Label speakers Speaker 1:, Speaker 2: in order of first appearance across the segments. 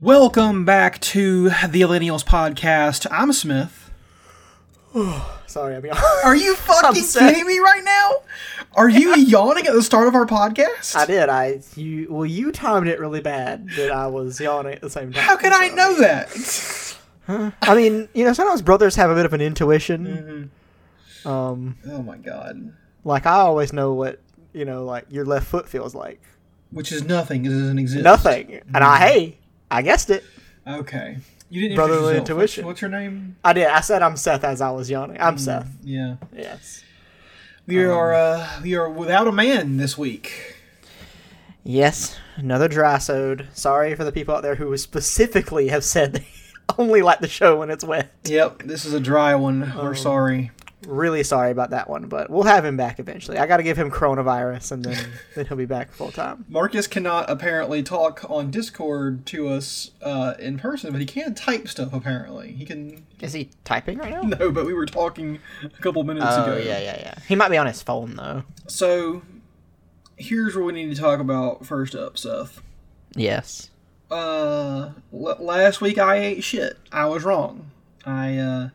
Speaker 1: Welcome back to the Millennials Podcast. I'm Smith.
Speaker 2: Sorry, I'm
Speaker 1: Are you fucking kidding me right now? Are you yawning at the start of our podcast?
Speaker 2: I did. I you well, you timed it really bad that I was yawning at the same time.
Speaker 1: How could I know that?
Speaker 2: I mean, you know, sometimes brothers have a bit of an intuition. Um,
Speaker 1: Oh my god.
Speaker 2: like I always know what you know, like your left foot feels like.
Speaker 1: Which is nothing. It doesn't exist.
Speaker 2: Nothing, and I hey, I guessed it.
Speaker 1: Okay. You didn't
Speaker 2: Brotherly
Speaker 1: yourself.
Speaker 2: intuition.
Speaker 1: What's, what's your name?
Speaker 2: I did. I said I'm Seth as I was yawning. I'm mm, Seth.
Speaker 1: Yeah.
Speaker 2: Yes.
Speaker 1: We are um, uh, we are without a man this week.
Speaker 2: Yes, another dry sode. Sorry for the people out there who specifically have said they only like the show when it's wet.
Speaker 1: Yep, this is a dry one. We're um, sorry.
Speaker 2: Really sorry about that one, but we'll have him back eventually. I got to give him coronavirus, and then then he'll be back full time.
Speaker 1: Marcus cannot apparently talk on Discord to us uh, in person, but he can type stuff apparently. He can
Speaker 2: Is he typing right now?
Speaker 1: No, but we were talking a couple minutes
Speaker 2: Oh
Speaker 1: ago.
Speaker 2: yeah, yeah, yeah. He might be on his phone though.
Speaker 1: So here's what we need to talk about first up, Seth.
Speaker 2: Yes.
Speaker 1: Uh, l- last week I ate shit. I was wrong. I uh,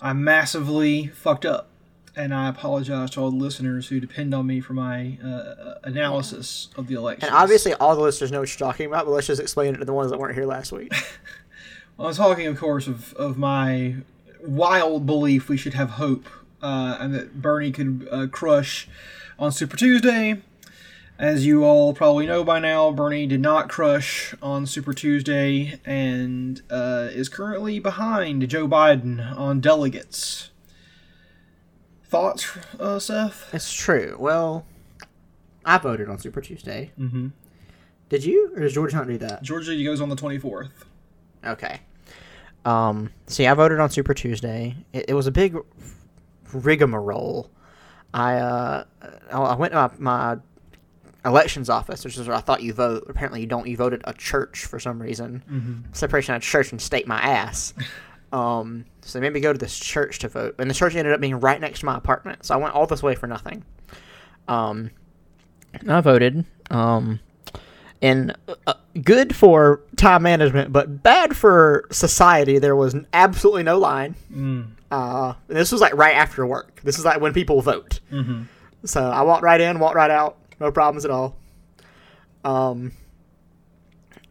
Speaker 1: I massively fucked up, and I apologize to all the listeners who depend on me for my uh, analysis of the election.
Speaker 2: And obviously, all the listeners know what you're talking about, but let's just explain it to the ones that weren't here last week.
Speaker 1: I was talking, of course, of of my wild belief we should have hope, uh, and that Bernie could uh, crush on Super Tuesday. As you all probably know by now, Bernie did not crush on Super Tuesday and uh, is currently behind Joe Biden on delegates. Thoughts, uh, Seth?
Speaker 2: it's true. Well, I voted on Super Tuesday.
Speaker 1: Mhm.
Speaker 2: Did you, or does George not do that?
Speaker 1: Georgia goes on the 24th.
Speaker 2: Okay. Um. See, I voted on Super Tuesday. It, it was a big rigmarole. I uh, I I went to my, my elections office, which is where I thought you vote. Apparently, you don't. You voted a church for some reason. Separation of church and state, my ass. Um. So they made me go to this church to vote, and the church ended up being right next to my apartment. So I went all this way for nothing. Um. and I voted. Um and uh, good for time management, but bad for society. There was absolutely no line. Uh, this was like right after work. This is like when people vote. Mm-hmm. So I walked right in, walked right out, no problems at all. Um,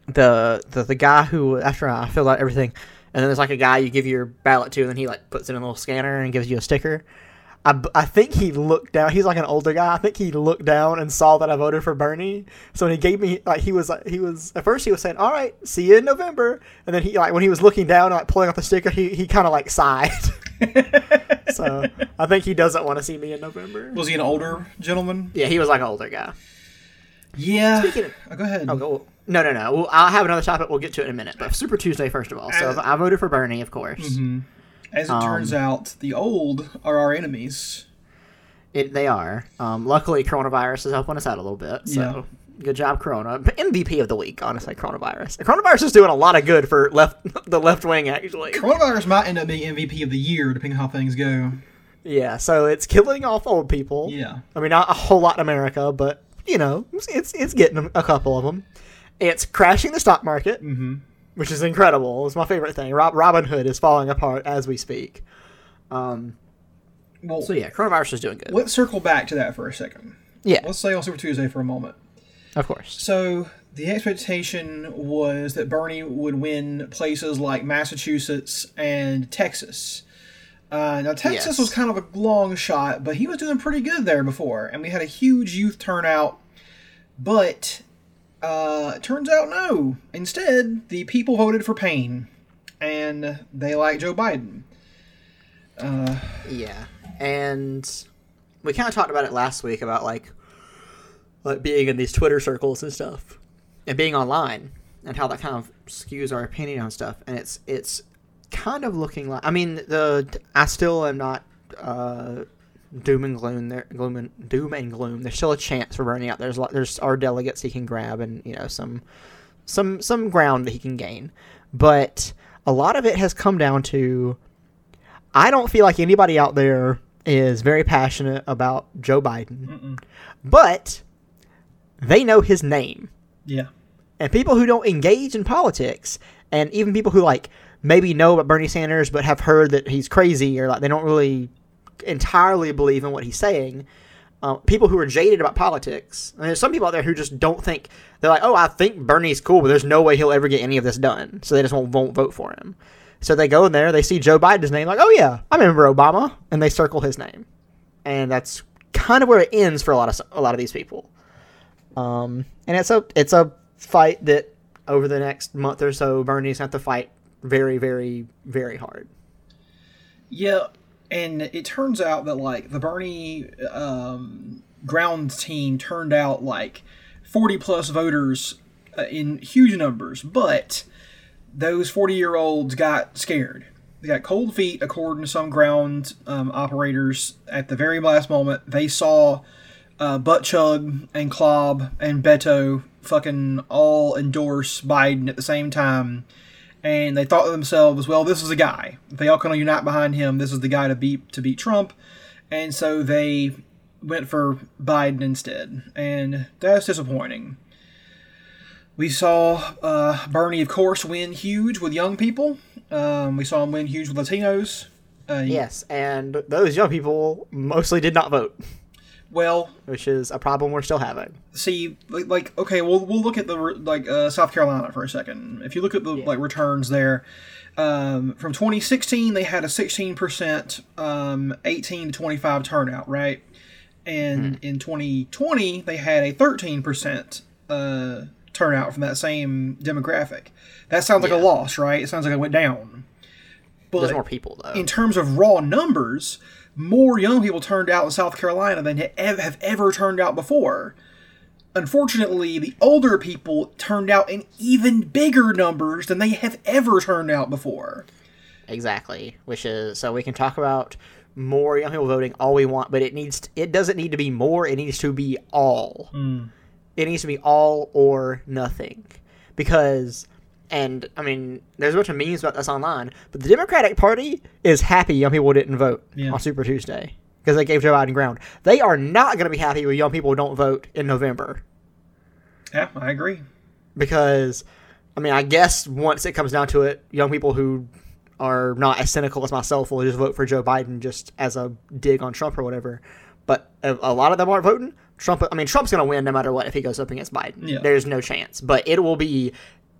Speaker 2: the the the guy who after I filled out everything, and then there's like a guy you give your ballot to, and then he like puts it in a little scanner and gives you a sticker. I, I think he looked down. He's like an older guy. I think he looked down and saw that I voted for Bernie. So when he gave me like he was like he was at first he was saying, "All right, see you in November," and then he like when he was looking down like pulling off the sticker, he he kind of like sighed. so I think he doesn't want to see me in November.
Speaker 1: Was he an older gentleman?
Speaker 2: Yeah, he was like an older guy.
Speaker 1: Yeah.
Speaker 2: Speaking of-
Speaker 1: Oh, go ahead.
Speaker 2: Oh, go. No, no, no. Well, I'll have another topic. We'll get to it in a minute. But Super Tuesday first of all. So
Speaker 1: Uh,
Speaker 2: I voted for Bernie, of course.
Speaker 1: As it turns out, the old are our enemies.
Speaker 2: It, they are. Um, luckily, coronavirus is helping us out a little bit. So
Speaker 1: Yeah.
Speaker 2: Good job, Corona. MVP of the week, honestly, coronavirus. Coronavirus is doing a lot of good for left the left wing, actually.
Speaker 1: Coronavirus might end up being MVP of the year, depending on how things go.
Speaker 2: Yeah. So it's killing off old people.
Speaker 1: Yeah.
Speaker 2: I mean, not a whole lot in America, but you know, it's it's, it's getting a couple of them. It's crashing the stock market,
Speaker 1: Mm-hmm.
Speaker 2: which is incredible. It's my favorite thing. Rob, Robinhood is falling apart as we speak. Um.
Speaker 1: Well,
Speaker 2: So yeah, coronavirus is doing good.
Speaker 1: let's circle back to that for a second.
Speaker 2: Yeah,
Speaker 1: Let's stay on Super Tuesday for a moment.
Speaker 2: Of course.
Speaker 1: So the expectation was that Bernie would win places like Massachusetts and Texas. Uh, now Texas
Speaker 2: Yes.
Speaker 1: was kind of a long shot, but he was doing pretty good there before, and we had a huge youth turnout. But uh, it turns out no. Instead, the people voted for pain, and they like Joe Biden.
Speaker 2: Yeah, and we kind of talked about it last week about like like being in these Twitter circles and stuff, and being online, and how that kind of skews our opinion on stuff. And it's it's kind of looking like I mean the I still am not uh, doom and gloom there gloom and doom and gloom. There's still a chance for Bernie out. There's a lot, there's our delegates he can grab, and you know some some some ground that he can gain, but a lot of it has come down to I don't feel like anybody out there is very passionate about Joe Biden, but they know his name.
Speaker 1: Yeah.
Speaker 2: And people who don't engage in politics, and even people who like maybe know about Bernie Sanders but have heard that he's crazy or like they don't really entirely believe in what he's saying. Um, people who are jaded about politics. I mean, there's some people out there who just don't think they're like, oh, I think Bernie's cool, but there's no way he'll ever get any of this done, so they just won't, won't vote for him. So they go in there, they see Joe Biden's name, like, oh yeah, I remember Obama, and they circle his name, and that's kind of where it ends for a lot of a lot of these people. Um, and it's a it's a fight that over the next month or so, Bernie's have to fight very, very, very hard.
Speaker 1: Yeah, and it turns out that like the Bernie um, ground team turned out like forty plus voters uh, in huge numbers, but those forty year olds got scared. They got cold feet, according to some ground um, operators. At the very last moment, they saw uh, Buttchug and Klob and Beto fucking all endorse Biden at the same time and they thought to themselves, "Well, this is a guy. They all kind of unite behind him. This is the guy to beat to beat Trump." And so they went for Biden instead, and that's disappointing. We saw uh, Bernie, of course, win huge with young people. Um, we saw him win huge with Latinos. Uh,
Speaker 2: Yes, and those young people mostly did not vote,
Speaker 1: Well,
Speaker 2: which is a problem we're still having.
Speaker 1: see like, like okay we'll, we'll look at the like uh, south carolina for a second. If you look at the like returns there um, from 2016 they had a 16% um, 18 to 25 turnout right? And in 2020 they had a 13% uh, turnout from that same demographic. That sounds like
Speaker 2: Yeah.
Speaker 1: a loss right? It sounds like it went down. But
Speaker 2: There's more people though.
Speaker 1: in terms of raw numbers, more young people turned out in South Carolina than have ever turned out before. Unfortunately, the older people turned out in even bigger numbers than they have ever turned out before.
Speaker 2: Exactly, which is so we can talk about more young people voting all we want, but it needs to, it doesn't need to be more. It needs to be all. Hmm. It needs to be all or nothing, because and I mean there's a bunch of memes about this online, but the Democratic Party is happy young people didn't vote
Speaker 1: Yeah.
Speaker 2: on Super Tuesday because they gave Joe Biden ground. They are not going to be happy with young people don't vote in November
Speaker 1: Yeah, I agree.
Speaker 2: because I mean, I guess once it comes down to it, young people who are not as cynical as myself will just vote for Joe Biden just as a dig on Trump or whatever. But a, a lot of them aren't voting. Trump, I mean, Trump's going to win no matter what if he goes up against Biden.
Speaker 1: Yeah.
Speaker 2: There's no chance. But it will be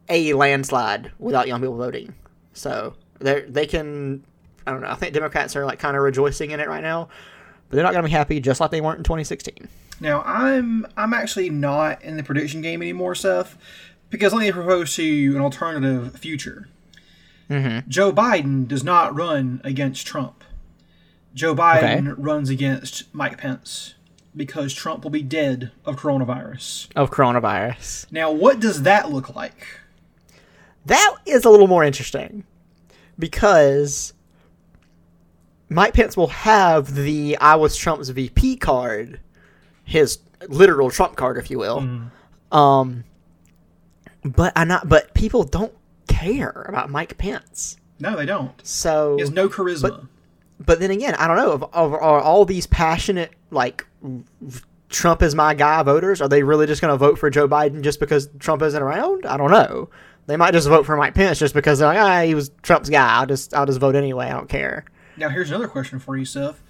Speaker 2: a landslide without young people voting. So they they can, I don't know. I think Democrats are like kind of rejoicing in it right now, but they're not going to be happy just like they weren't in 2016.
Speaker 1: Now I'm I'm actually not in the prediction game anymore, Seth, because let me propose to you an alternative future. Mm-hmm. Joe Biden does not run against Trump. Joe Biden runs against Mike Pence because Trump will be dead of coronavirus.
Speaker 2: Of coronavirus.
Speaker 1: Now, what does that look like?
Speaker 2: That is a little more interesting because Mike Pence will have the I was Trump's VP card, his literal Trump card, if you will. Um, but I not, but people don't care about Mike Pence.
Speaker 1: No, they don't.
Speaker 2: So
Speaker 1: He has no charisma.
Speaker 2: but then again, I don't know. Of, of, are all these passionate like Trump is my guy voters? Are they really just going to vote for Joe Biden just because Trump isn't around? I don't know. They might just vote for Mike Pence just because they're like, ah, he was Trump's guy. I'll just I'll just vote anyway. I don't care.
Speaker 1: now, here's another question for you, Seth.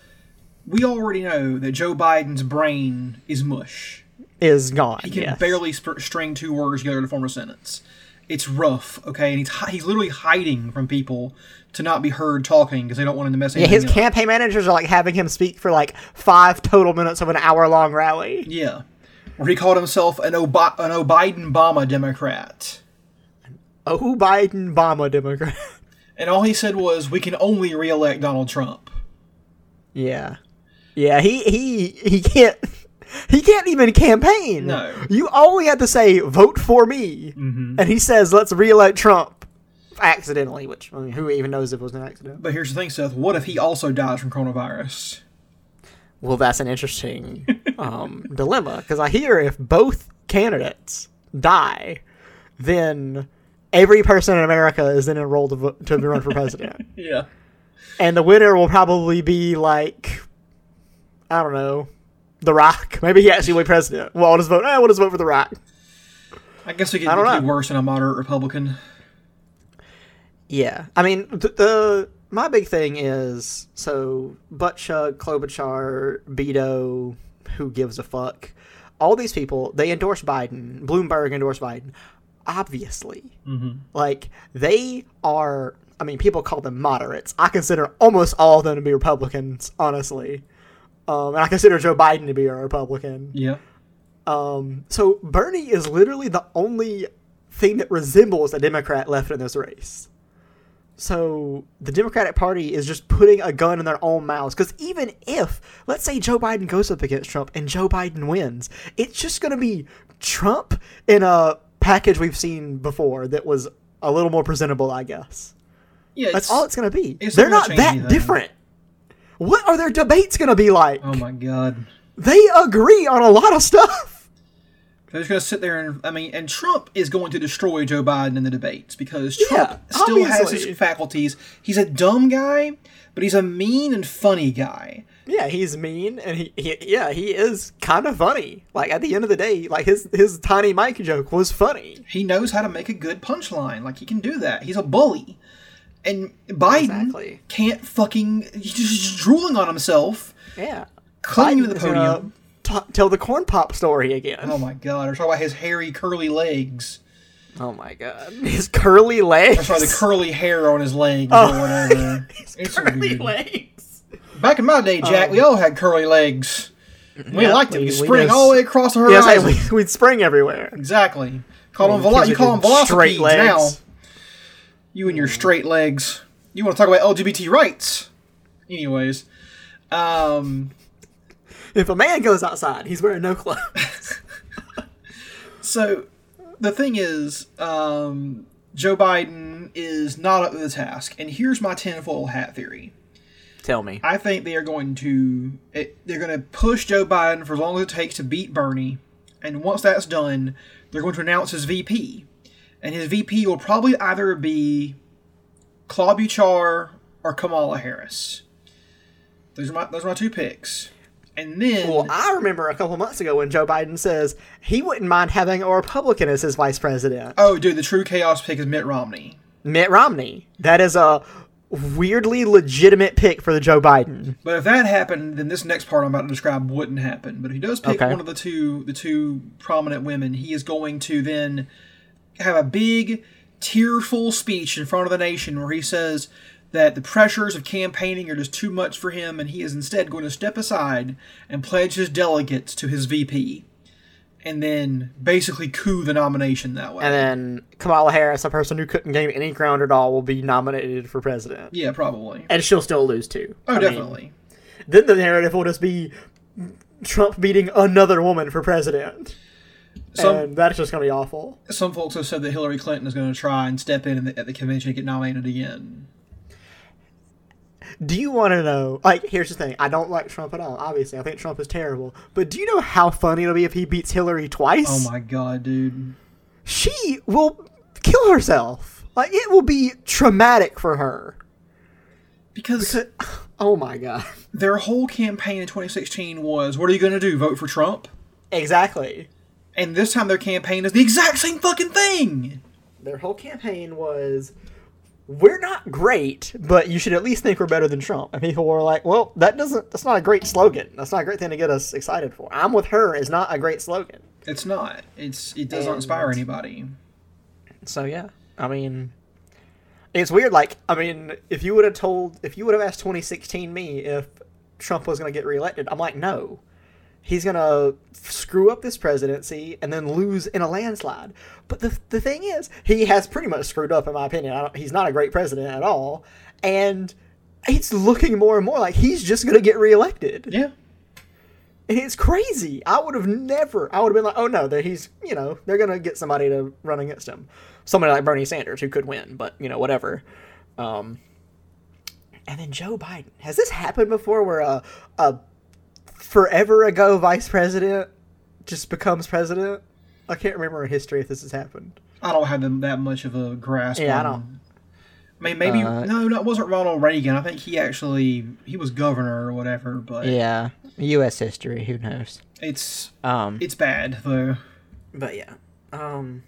Speaker 1: We already know that Joe Biden's brain is mush.
Speaker 2: Is gone.
Speaker 1: He can
Speaker 2: yes.
Speaker 1: barely sp- string two words together to form a sentence. it's rough. Okay, and he's hi- he's literally hiding from people to not be heard talking because they don't want him to mess
Speaker 2: Yeah, his
Speaker 1: up.
Speaker 2: campaign managers are like having him speak for like five total minutes of an hour long rally.
Speaker 1: Yeah, where he called himself an Obi- an O'Biden Obama Democrat,
Speaker 2: Oh, Biden, Obama, Democrat.
Speaker 1: and all he said was, "We can only reelect Donald Trump."
Speaker 2: Yeah, yeah. He he he can't. He can't even campaign.
Speaker 1: No.
Speaker 2: You only have to say vote for me,
Speaker 1: Mm-hmm.
Speaker 2: and he says let's reelect Trump accidentally. Which I mean, who even knows if it was an accident?
Speaker 1: But here's the thing, Seth. What if he also dies from coronavirus?
Speaker 2: Well, that's an interesting um, dilemma because I hear if both candidates die, then every person in America is then enrolled to, vo- to run for president,
Speaker 1: Yeah.
Speaker 2: and the winner will probably be like, I don't know, The Rock. Maybe he actually will be president. Well, I'll just vote. Eh, we'll just vote for The Rock.
Speaker 1: I guess we
Speaker 2: I know.
Speaker 1: do worse than a moderate Republican.
Speaker 2: Yeah, I mean the, the my big thing is so Butchug, Klobuchar, Beto, who gives a fuck? All these people they endorse Biden. Bloomberg endorsed Biden. Obviously,
Speaker 1: Mm-hmm.
Speaker 2: like they are. I mean, people call them moderates. I consider almost all of them to be Republicans, honestly. Um, and I consider Joe Biden to be a Republican.
Speaker 1: Yeah.
Speaker 2: Um, so Bernie is literally the only thing that resembles a Democrat left in this race. So the Democratic Party is just putting a gun in their own mouths. Because even if, let's say, Joe Biden goes up against Trump and Joe Biden wins, it's just going to be Trump in a package we've seen before that was a little more presentable, I guess.
Speaker 1: Yeah.
Speaker 2: That's all it's going to be. They're
Speaker 1: not
Speaker 2: not
Speaker 1: gonna change
Speaker 2: that
Speaker 1: anything.
Speaker 2: different. What are their debates going to be like?
Speaker 1: Oh my god.
Speaker 2: They agree on a lot of stuff.
Speaker 1: They're just gonna sit there and I mean, and Trump is going to destroy Joe Biden in the debates because
Speaker 2: Yeah,
Speaker 1: Trump still has his faculties. He's a dumb guy, but he's a mean and funny guy.
Speaker 2: Yeah, he's mean, and he, he yeah he is kind of funny. Like at the end of the day, like his his tiny Mike joke was funny.
Speaker 1: He knows how to make a good punchline. Like he can do that. He's a bully. And Biden
Speaker 2: Exactly.
Speaker 1: can't fucking he's just drooling on himself,
Speaker 2: Yeah,
Speaker 1: climbing to the
Speaker 2: gonna uh,
Speaker 1: podium.
Speaker 2: ta- tell the corn pop story again.
Speaker 1: Oh my god, or talk about his hairy curly legs.
Speaker 2: Oh my god, his curly legs.
Speaker 1: Or sorry, the curly hair on his legs
Speaker 2: Oh.
Speaker 1: or whatever.
Speaker 2: his
Speaker 1: It's
Speaker 2: curly legs.
Speaker 1: Back in my day, Jack, we all had curly legs. We
Speaker 2: Yep,
Speaker 1: liked it. We,
Speaker 2: we-
Speaker 1: spring all the way across the
Speaker 2: Yes,
Speaker 1: horizon.
Speaker 2: I, we, we'd spring everywhere.
Speaker 1: Exactly. Call them velo- you
Speaker 2: would
Speaker 1: call them velocipedes now.
Speaker 2: legs.
Speaker 1: You and your straight legs. You want to talk about LGBT rights? Anyways, um,
Speaker 2: If a man goes outside, he's wearing no clothes.
Speaker 1: so the thing is, um, Joe Biden is not up to the task, and here's my tinfoil hat theory.
Speaker 2: Tell me.
Speaker 1: I think they are going to it, they're going to push Joe Biden for as long as it takes to beat Bernie, and once that's done, they're going to announce his VP, and his VP will probably either be Klobuchar or Kamala Harris. Those are my those are my two picks, and then
Speaker 2: Well, I remember a couple months ago when Joe Biden says he wouldn't mind having a Republican as his vice president.
Speaker 1: oh, dude, the true chaos pick is Mitt Romney.
Speaker 2: Mitt Romney. That is a weirdly legitimate pick for the Joe Biden.
Speaker 1: But if that happened, then this next part I'm about to describe wouldn't happen. But if he does pick
Speaker 2: Okay.
Speaker 1: one of the two the two prominent women, he is going to then have a big tearful speech in front of the nation where he says that the pressures of campaigning are just too much for him and he is instead going to step aside and pledge his delegates to his VP. And then basically coup the nomination that way.
Speaker 2: And then Kamala Harris, a person who couldn't gain any ground at all, will be nominated for president.
Speaker 1: yeah, probably.
Speaker 2: And she'll still lose too.
Speaker 1: Oh,
Speaker 2: I mean,
Speaker 1: definitely.
Speaker 2: then the narrative will just be Trump beating another woman for president.
Speaker 1: Some
Speaker 2: and that's just going to be awful.
Speaker 1: some folks have said that Hillary Clinton is going to try and step in, in at the convention and get nominated again.
Speaker 2: Do you want to know? Like, here's the thing. I don't like Trump at all. Obviously, I think Trump is terrible. But do you know how funny it'll be if he beats Hillary twice?
Speaker 1: Oh my god, dude.
Speaker 2: She will kill herself. Like, it will be traumatic for her.
Speaker 1: Because
Speaker 2: Oh my god.
Speaker 1: their whole campaign in 2016 was, what are you going to do? Vote for Trump?
Speaker 2: Exactly.
Speaker 1: And this time their campaign is the exact same fucking thing.
Speaker 2: Their whole campaign was, "We're not great, but you should at least think we're better than Trump." And people were like, "Well, that doesn't. That's not a great slogan. That's not a great thing to get us excited for." I'm with her is not a great slogan.
Speaker 1: It's not. It's it does not
Speaker 2: And-
Speaker 1: inspire anybody.
Speaker 2: So yeah, I mean, it's weird. Like, I mean, if you would have told, if you would have asked 2016 me if Trump was going to get reelected, I'm like, no, he's going to screw up this presidency and then lose in a landslide. But the the thing is, he has pretty much screwed up, in my opinion. I don't, he's not a great president at all, and it's looking more and more like he's just going to get reelected.
Speaker 1: Yeah.
Speaker 2: And it's crazy. I would have never. I would have been like, oh no, that he's you know they're gonna get somebody to run against him, somebody like Bernie Sanders who could win, but you know whatever. Um, and then Joe Biden. Has this happened before, where a a forever ago vice president just becomes president? I can't remember in history if this has happened.
Speaker 1: I don't have that much of a grasp.
Speaker 2: Yeah, I don't.
Speaker 1: I mean, maybe
Speaker 2: Uh,
Speaker 1: no, no, it wasn't Ronald Reagan. I think he actually he was governor or whatever. But
Speaker 2: Yeah, U.S. history. Who knows?
Speaker 1: it's
Speaker 2: Um,
Speaker 1: it's bad though.
Speaker 2: but yeah, um,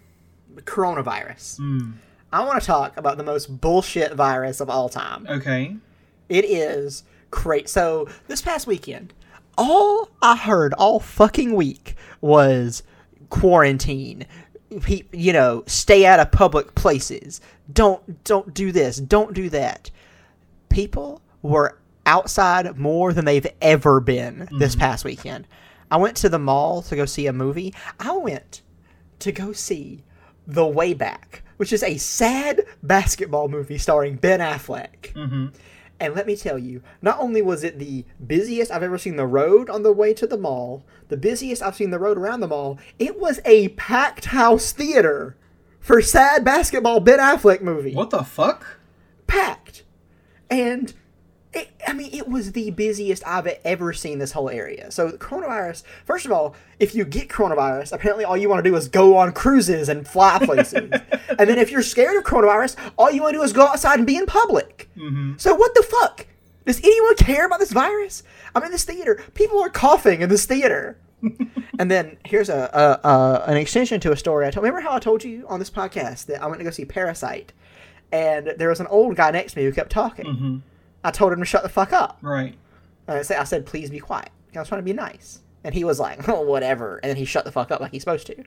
Speaker 2: the coronavirus.
Speaker 1: Mm.
Speaker 2: I want to talk about the most bullshit virus of all time.
Speaker 1: Okay.
Speaker 2: It is great. So this past weekend, all I heard all fucking week was quarantine. Pe- you know, stay out of public places. Don't don't do this. Don't do that. People were outside more than they've ever been this past weekend. I went to the mall to go see a movie. I went to go see The Way Back, which is a sad basketball movie starring Ben Affleck.
Speaker 1: Mm-hmm.
Speaker 2: And let me tell you, not only was it the busiest I've ever seen the road on the way to the mall, the busiest I've seen the road around the mall, it was a packed house theater for sad basketball Ben Affleck movie.
Speaker 1: What the fuck?
Speaker 2: Packed. And it, I mean, it was the busiest I've ever seen this whole area. So, coronavirus, first of all, if you get coronavirus, apparently all you want to do is go on cruises and fly places. and then if you're scared of coronavirus, all you want to do is go outside and be in public. Mm-hmm. So, what the fuck? Does anyone care about this virus? I'm in this theater. People are coughing in this theater. and then here's a, a, a an extension to a story I told. Remember how I told you on this podcast that I went to go see Parasite, and there was an old guy next to me who kept talking. Mm-hmm. I told him to shut the fuck up.
Speaker 1: Right.
Speaker 2: And I said, I said, please be quiet. I was trying to be nice. And he was like, oh, whatever. And then he shut the fuck up like he's supposed to.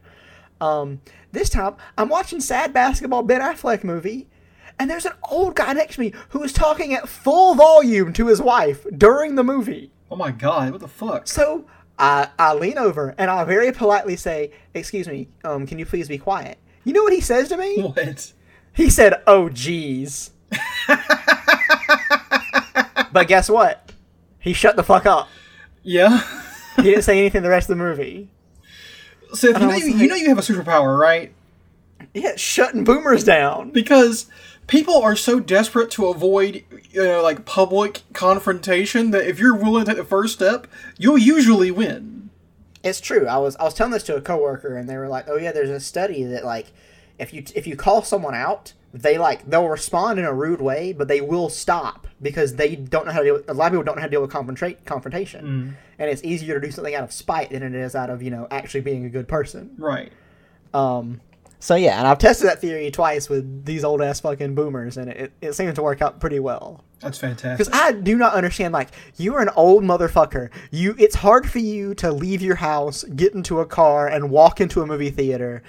Speaker 2: Um, this time, I'm watching sad basketball Ben Affleck movie, and there's an old guy next to me who is talking at full volume to his wife during the movie.
Speaker 1: Oh my god. What the fuck?
Speaker 2: So I, I lean over and I very politely say, excuse me, um, can you please be quiet? You know what he says to me?
Speaker 1: What?
Speaker 2: He said, "Oh, geez." but guess what? He shut the fuck up.
Speaker 1: Yeah.
Speaker 2: He didn't say anything the rest of the movie.
Speaker 1: So if you know you,
Speaker 2: like-
Speaker 1: you know you have a superpower, right?
Speaker 2: Yeah, shutting boomers down.
Speaker 1: Because people are so desperate to avoid, you know, like public confrontation that if you're willing to take the first step, you'll usually win.
Speaker 2: It's true. I was I was telling this to a coworker, and they were like, "Oh yeah, there's a study that like if you if you call someone out, they like they'll respond in a rude way, but they will stop because they don't know how to deal. With, a lot of people don't know how to deal with confronta- confrontation, and it's easier to do something out of spite than it is out of you know actually being a good person.
Speaker 1: Right.
Speaker 2: Um, so yeah, and I've tested that theory twice with these old ass fucking boomers, and it, it seems to work out pretty well.
Speaker 1: That's fantastic.
Speaker 2: Because I do not understand, like, you are an old motherfucker. You, it's hard for you to leave your house, get into a car, and walk into a movie theater.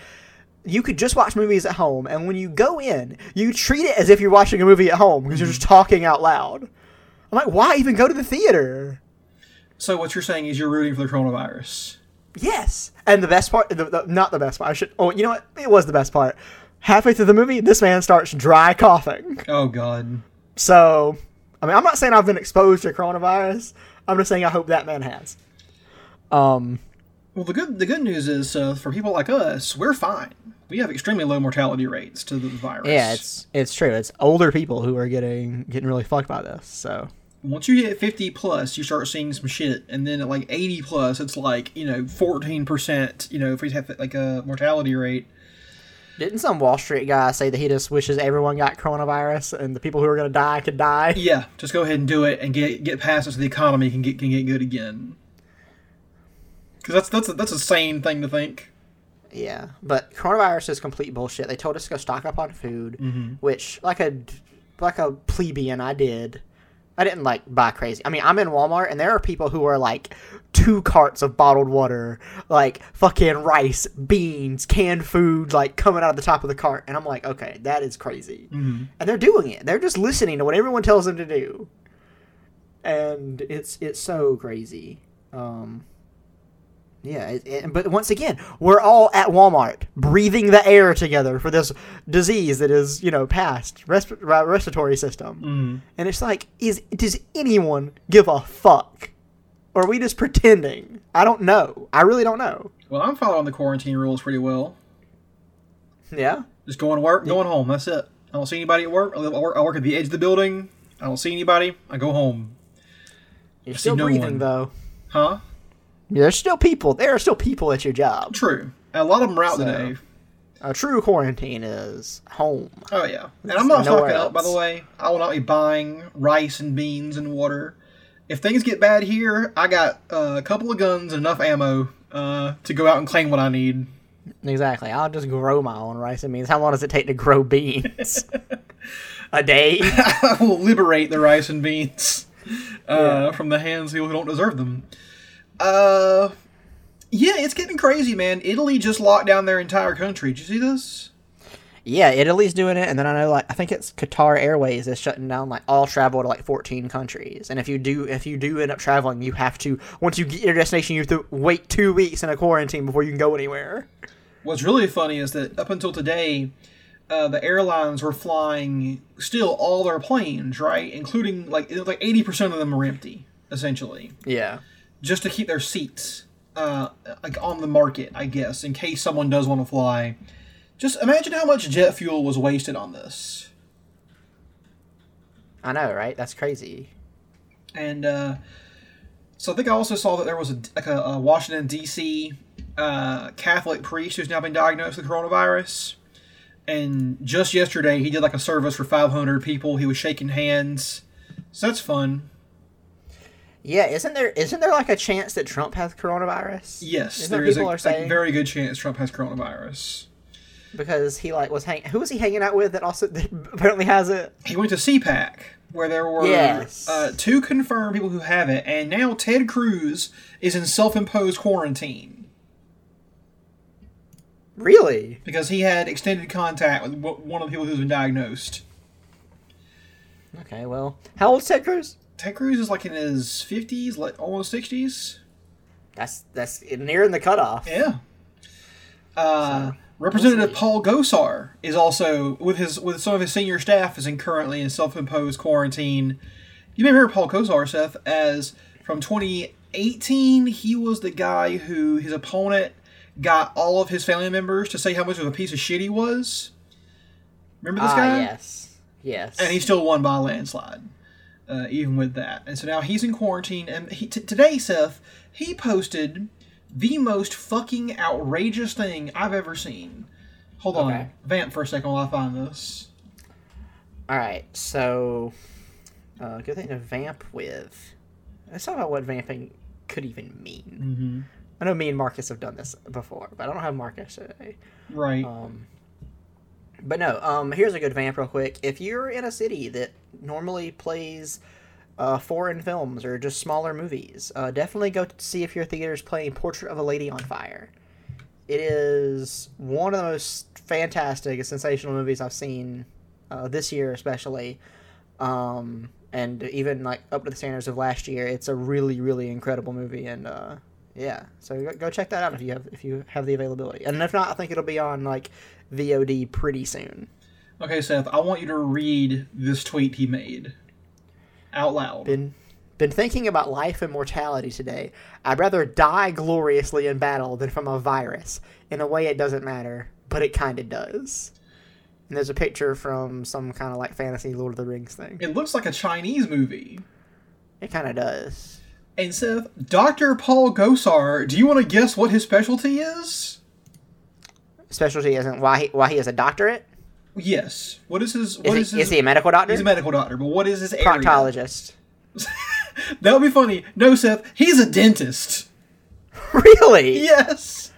Speaker 2: You could just watch movies at home, and when you go in, you treat it as if you're watching a movie at home because you're just talking out loud. I'm like, why even go to the theater?
Speaker 1: So what you're saying is you're rooting for the coronavirus.
Speaker 2: Yes. And the best part, the, the, not the best part. I should. Oh, you know what? It was the best part. Halfway through the movie, this man starts dry coughing.
Speaker 1: Oh god.
Speaker 2: So, I mean, I'm not saying I've been exposed to coronavirus. I'm just saying I hope that man has. Um,
Speaker 1: Well, the good the good news is uh, for people like us, we're fine. We have extremely low mortality rates to the virus.
Speaker 2: yeah, it's it's true. It's older people who are getting getting really fucked by this. So,
Speaker 1: once you hit 50 plus, you start seeing some shit, and then at like 80 plus, it's like you know 14 percent. You know, if we have like a mortality rate.
Speaker 2: didn't some Wall Street guy say that he just wishes everyone got coronavirus and the people who are going to die could die?
Speaker 1: Yeah, just go ahead and do it and get get past it so the economy can get can get good again. Because that's that's a, that's a sane thing to think.
Speaker 2: Yeah, but coronavirus is complete bullshit. They told us to go stock up on food, which like a like a plebeian I did. I didn't like buy crazy. I mean, I'm in Walmart and there are people who are like two carts of bottled water, like fucking rice, beans, canned food, like coming out of the top of the cart. And I'm like, okay, that is crazy.
Speaker 1: Mm-hmm.
Speaker 2: And they're doing it. They're just listening to what everyone tells them to do. And it's it's so crazy. Um, yeah, it, it- but once again, we're all at Walmart breathing the air together for this disease that is, you know, past resp- respiratory system.
Speaker 1: Mm-hmm.
Speaker 2: And it's like, is does anyone give a fuck? Or are we just pretending? I don't know. I really don't know.
Speaker 1: Well, I'm following the quarantine rules pretty well.
Speaker 2: Yeah.
Speaker 1: Just going to work, going home. That's it. I don't see anybody at work. I I work, I work at the edge of the building. I don't see anybody. I go home.
Speaker 2: You're
Speaker 1: see
Speaker 2: still
Speaker 1: no
Speaker 2: breathing
Speaker 1: one.
Speaker 2: though.
Speaker 1: Huh?
Speaker 2: There's still people. There are still people at your job.
Speaker 1: True. A lot of them are out
Speaker 2: So-
Speaker 1: today.
Speaker 2: A true quarantine is home.
Speaker 1: Oh yeah, and I'm not fucking up. By the way, I will not be buying rice and beans and water. If things get bad here, I got uh, a couple of guns and enough ammo uh, to go out and claim what I need.
Speaker 2: Exactly. I'll just grow my own rice and beans. How long does it take to grow beans? a day?
Speaker 1: I will liberate the rice and beans uh,
Speaker 2: Yeah.
Speaker 1: from the hands of people who don't deserve them. Uh, yeah, it's getting crazy, man. Italy just locked down their entire country. Did you see this?
Speaker 2: Yeah, Italy's doing it, and then I know like I think it's Qatar Airways is shutting down like all travel to like 14 countries. And if you do if you do end up traveling, you have to once you get your destination, you have to wait two weeks in a quarantine before you can go anywhere.
Speaker 1: What's really funny is that up until today, uh, the airlines were flying still all their planes, right? Including like like eighty percent of them were empty, essentially,
Speaker 2: Yeah.
Speaker 1: Just to keep their seats uh, like on the market, I guess, in case someone does want to fly. Just imagine how much jet fuel was wasted on this.
Speaker 2: I know, right? That's crazy.
Speaker 1: And uh, so I think I also saw that there was a, like a, a Washington D.C. Uh, Catholic priest who's now been diagnosed with coronavirus. And just yesterday, he did like a service for 500 people. He was shaking hands, so that's fun.
Speaker 2: Yeah, isn't there isn't there like a chance that Trump has coronavirus?
Speaker 1: Yes,
Speaker 2: Isn't
Speaker 1: there a,
Speaker 2: people are
Speaker 1: a
Speaker 2: saying?
Speaker 1: very good chance Trump has coronavirus.
Speaker 2: because he like was hang who was he hanging out with that also that apparently has it?
Speaker 1: He went to CPAC, where there were
Speaker 2: Yes.
Speaker 1: uh, two confirmed people who have it, and now Ted Cruz is in self-imposed quarantine.
Speaker 2: Really?
Speaker 1: because he had extended contact with one of the people who's been diagnosed.
Speaker 2: Okay, well, how old's Ted Cruz?
Speaker 1: Ted Cruz is like in his fifties, like almost sixties.
Speaker 2: That's that's nearing the cutoff.
Speaker 1: Yeah. Uh, Representative
Speaker 2: see.
Speaker 1: Paul Gosar is also with his with some of his senior staff is in currently in self-imposed quarantine. You may remember Paul Gosar, Seth, as from 2018. He was the guy who his opponent got all of his family members to say how much of a piece of shit he was. Remember this
Speaker 2: Ah,
Speaker 1: guy?
Speaker 2: yes, yes.
Speaker 1: and he still won by a landslide, uh, even with that. And so now he's in quarantine. And he, t- today, Seth, he posted the most fucking outrageous thing I've ever seen. Hold on, vamp for a second while I find this.
Speaker 2: All right, so uh, good thing to vamp with. Let's talk about what vamping could even mean.
Speaker 1: Mm-hmm.
Speaker 2: I know me and Marcus have done this before, but I don't have Marcus today.
Speaker 1: Right.
Speaker 2: Um, but no, um, here's a good vamp real quick. If you're in a city that normally plays uh, foreign films or just smaller movies, uh, definitely go see if your theater is playing Portrait of a Lady on Fire. It is one of the most fantastic sensational movies I've seen uh, this year, especially. Um, and even like up to the standards of last year, it's a really, really incredible movie, and uh, yeah, so go, go check that out if you have if you have the availability, and if not, I think it'll be on like VOD pretty soon.
Speaker 1: okay, Seth, I want you to read this tweet he made out loud.
Speaker 2: Been been thinking about life and mortality today. I'd rather die gloriously in battle than from a virus. In a way, it doesn't matter, but it kind of does. And there's a picture from some kind of like fantasy Lord of the Rings thing.
Speaker 1: It looks like a Chinese movie.
Speaker 2: It kind of does.
Speaker 1: And Seth, Dr. Paul Gosar, do you want to guess what his specialty is?
Speaker 2: Specialty isn't why he, why he has a doctorate.
Speaker 1: Yes. What is his?
Speaker 2: Is, he,
Speaker 1: is his?
Speaker 2: is he a medical doctor?
Speaker 1: He's a medical doctor, but what is his area?
Speaker 2: proctologist.
Speaker 1: That would be funny. No, Seth, he's a dentist.
Speaker 2: really?
Speaker 1: Yes.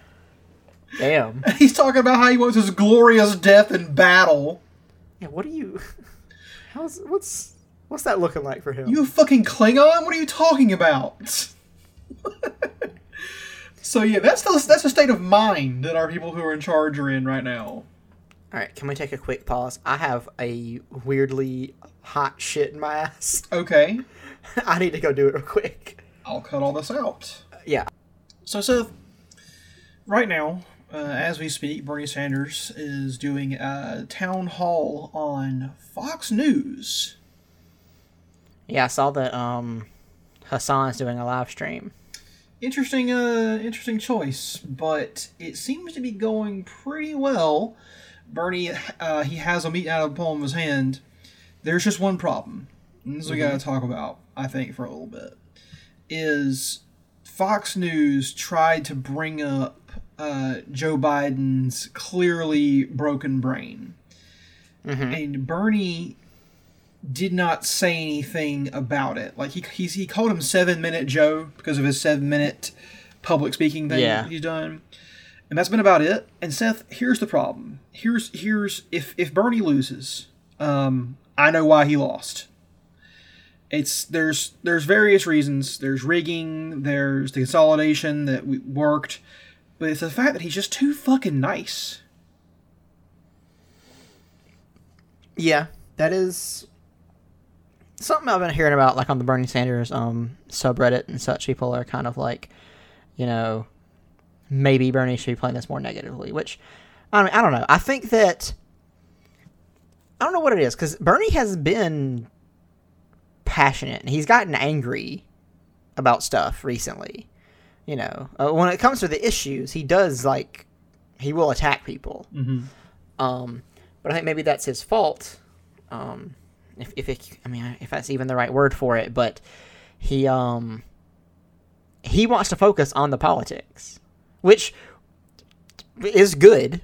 Speaker 2: Damn.
Speaker 1: He's talking about how he wants his glorious death in battle.
Speaker 2: Yeah, what do you? How's what's what's that looking like for him?
Speaker 1: You fucking Klingon? What are you talking about? so yeah, that's the that's the state of mind that our people who are in charge are in right now.
Speaker 2: All right, can we take a quick pause? I have a weirdly hot shit in my ass.
Speaker 1: Okay,
Speaker 2: I need to go do it real quick.
Speaker 1: I'll cut all this out.
Speaker 2: Yeah.
Speaker 1: So, Seth, right now, uh, as we speak, Bernie Sanders is doing a town hall on Fox News.
Speaker 2: Yeah, I saw that um Hasan's doing a live stream.
Speaker 1: Interesting, uh, interesting choice, but it seems to be going pretty well. Bernie, uh, he has a meat out of the palm of his hand. There's just one problem. And this we got to talk about, I think, for a little bit. Is Fox News tried to bring up uh, Joe Biden's clearly broken brain. And Bernie did not say anything about it. Like he he's, he called him Seven Minute Joe because of his seven minute public speaking thing
Speaker 2: Yeah.
Speaker 1: he's done, and that's been about it. And Seth, here's the problem. Here's here's if if Bernie loses, um, I know why he lost. It's there's there's various reasons. There's rigging. There's the consolidation that we worked, but it's the fact that he's just too fucking nice.
Speaker 2: Yeah, that is something I've been hearing about, like on the Bernie Sanders um subreddit and such. People are kind of like, you know, maybe Bernie should be playing this more negatively. Which, I mean, I don't know. I think that I don't know what it is because Bernie has been passionate and he's gotten angry about stuff recently. You know, uh, when it comes to the issues, he does like he will attack people.
Speaker 1: Mm-hmm.
Speaker 2: Um, but I think maybe that's his fault. Um, if if it, I mean, if that's even the right word for it, but he um he wants to focus on the politics, which is good.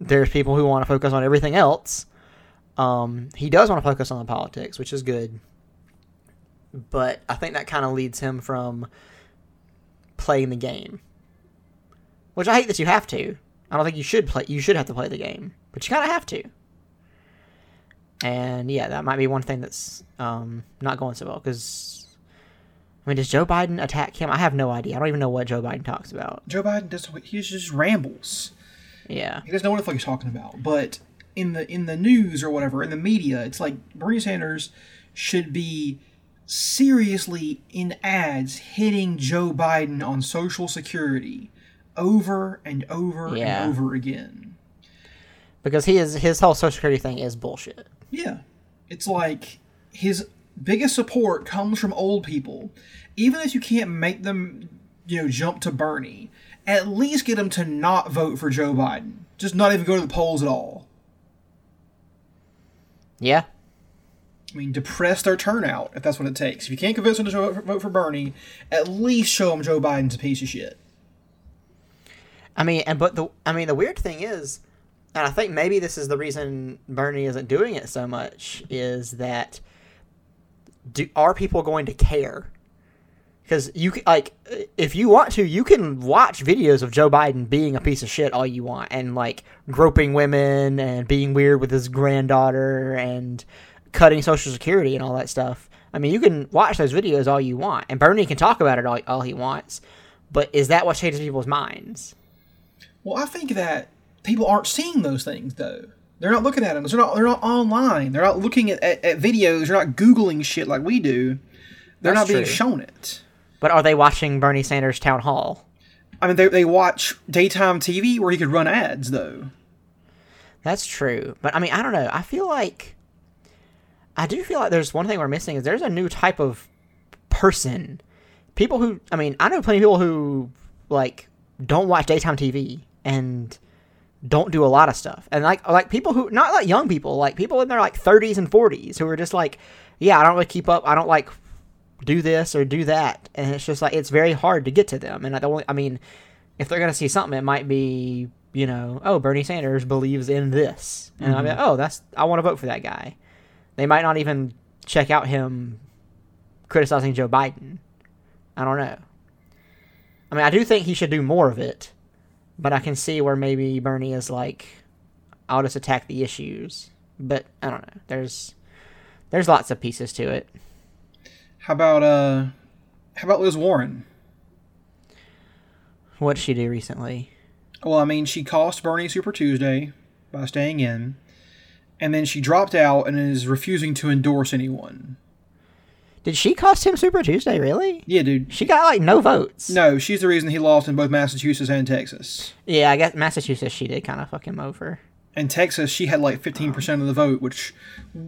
Speaker 2: There's people who want to focus on everything else. Um, he does want to focus on the politics, which is good. But I think that kind of leads him from playing the game, which I hate that you have to. I don't think you should play. You should have to play the game, but you kind of have to. And yeah, that might be one thing that's um, not going so well. Because I mean, does Joe Biden attack him? I have no idea. I don't even know what Joe Biden talks about.
Speaker 1: Joe Biden does he just rambles.
Speaker 2: Yeah,
Speaker 1: He doesn't know what the fuck he's talking about. But in the in the news or whatever, in the media, it's like Bernie Sanders should be seriously in ads hitting Joe Biden on Social Security over and over
Speaker 2: Yeah.
Speaker 1: and over again.
Speaker 2: because he is his whole Social Security thing is bullshit.
Speaker 1: Yeah. It's like his biggest support comes from old people. Even if you can't make them, you know, jump to Bernie, at least get them to not vote for Joe Biden. Just not even go to the polls at all.
Speaker 2: Yeah,
Speaker 1: I mean, depress their turnout if that's what it takes. If you can't convince them to vote for, Bernie, at least show them Joe Biden's a piece of shit.
Speaker 2: I mean, and but the I mean the weird thing is, and I think maybe this is the reason Bernie isn't doing it so much is that do are people going to care? Because you like, if you want to, you can watch videos of Joe Biden being a piece of shit all you want, and like groping women and being weird with his granddaughter and cutting Social Security and all that stuff. I mean, you can watch those videos all you want, and Bernie can talk about it all, all he wants. But is that what changes people's minds?
Speaker 1: Well, I think that people aren't seeing those things though. They're not looking at them. They're not. They're not online. They're not looking at, at, at videos. They're not googling shit like we do. They're
Speaker 2: That's
Speaker 1: not being
Speaker 2: true.
Speaker 1: shown it.
Speaker 2: But are they watching Bernie Sanders town hall?
Speaker 1: I mean, they, they watch daytime TV where he could run ads though.
Speaker 2: That's true. But I mean, I don't know. I feel like I do feel like there's one thing we're missing is there's a new type of person. People who I mean, I know plenty of people who like don't watch daytime TV and don't do a lot of stuff. And like like people who not like young people, like people in their like 30s and 40s who are just like, yeah, I don't really keep up. I don't like do this or do that. And it's just like it's very hard to get to them. And I don't I mean, if they're going to see something it might be, you know, oh, Bernie Sanders believes in this. And I'll be mm-hmm. like, "Oh, that's I want to vote for that guy." They might not even check out him criticizing Joe Biden. I don't know. I mean, I do think he should do more of it, but I can see where maybe Bernie is like, I'll just attack the issues. But I don't know. There's there's lots of pieces to it.
Speaker 1: How about uh, how about Liz Warren?
Speaker 2: What did she do recently?
Speaker 1: Well, I mean, she cost Bernie Super Tuesday by staying in, and then she dropped out and is refusing to endorse anyone.
Speaker 2: Did she cost him Super Tuesday? Really?
Speaker 1: Yeah, dude.
Speaker 2: She got like no votes.
Speaker 1: No, she's the reason he lost in both Massachusetts and Texas.
Speaker 2: Yeah, I guess Massachusetts she did kind of fuck him over.
Speaker 1: In Texas, she had like 15% of the vote, which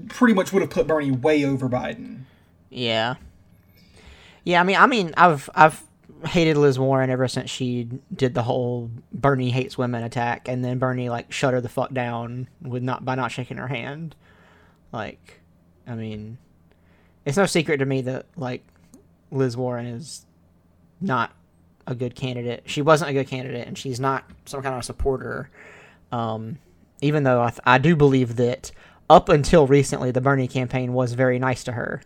Speaker 1: pretty much would have put Bernie way over Biden.
Speaker 2: Yeah. Yeah, I mean, I mean, I've I've hated Liz Warren ever since she did the whole Bernie hates women attack, and then Bernie like shut her the fuck down with not by not shaking her hand. Like, I mean, it's no secret to me that like Liz Warren is not a good candidate. She wasn't a good candidate, and she's not some kind of a supporter. Um, even though I, th- I do believe that up until recently, the Bernie campaign was very nice to her.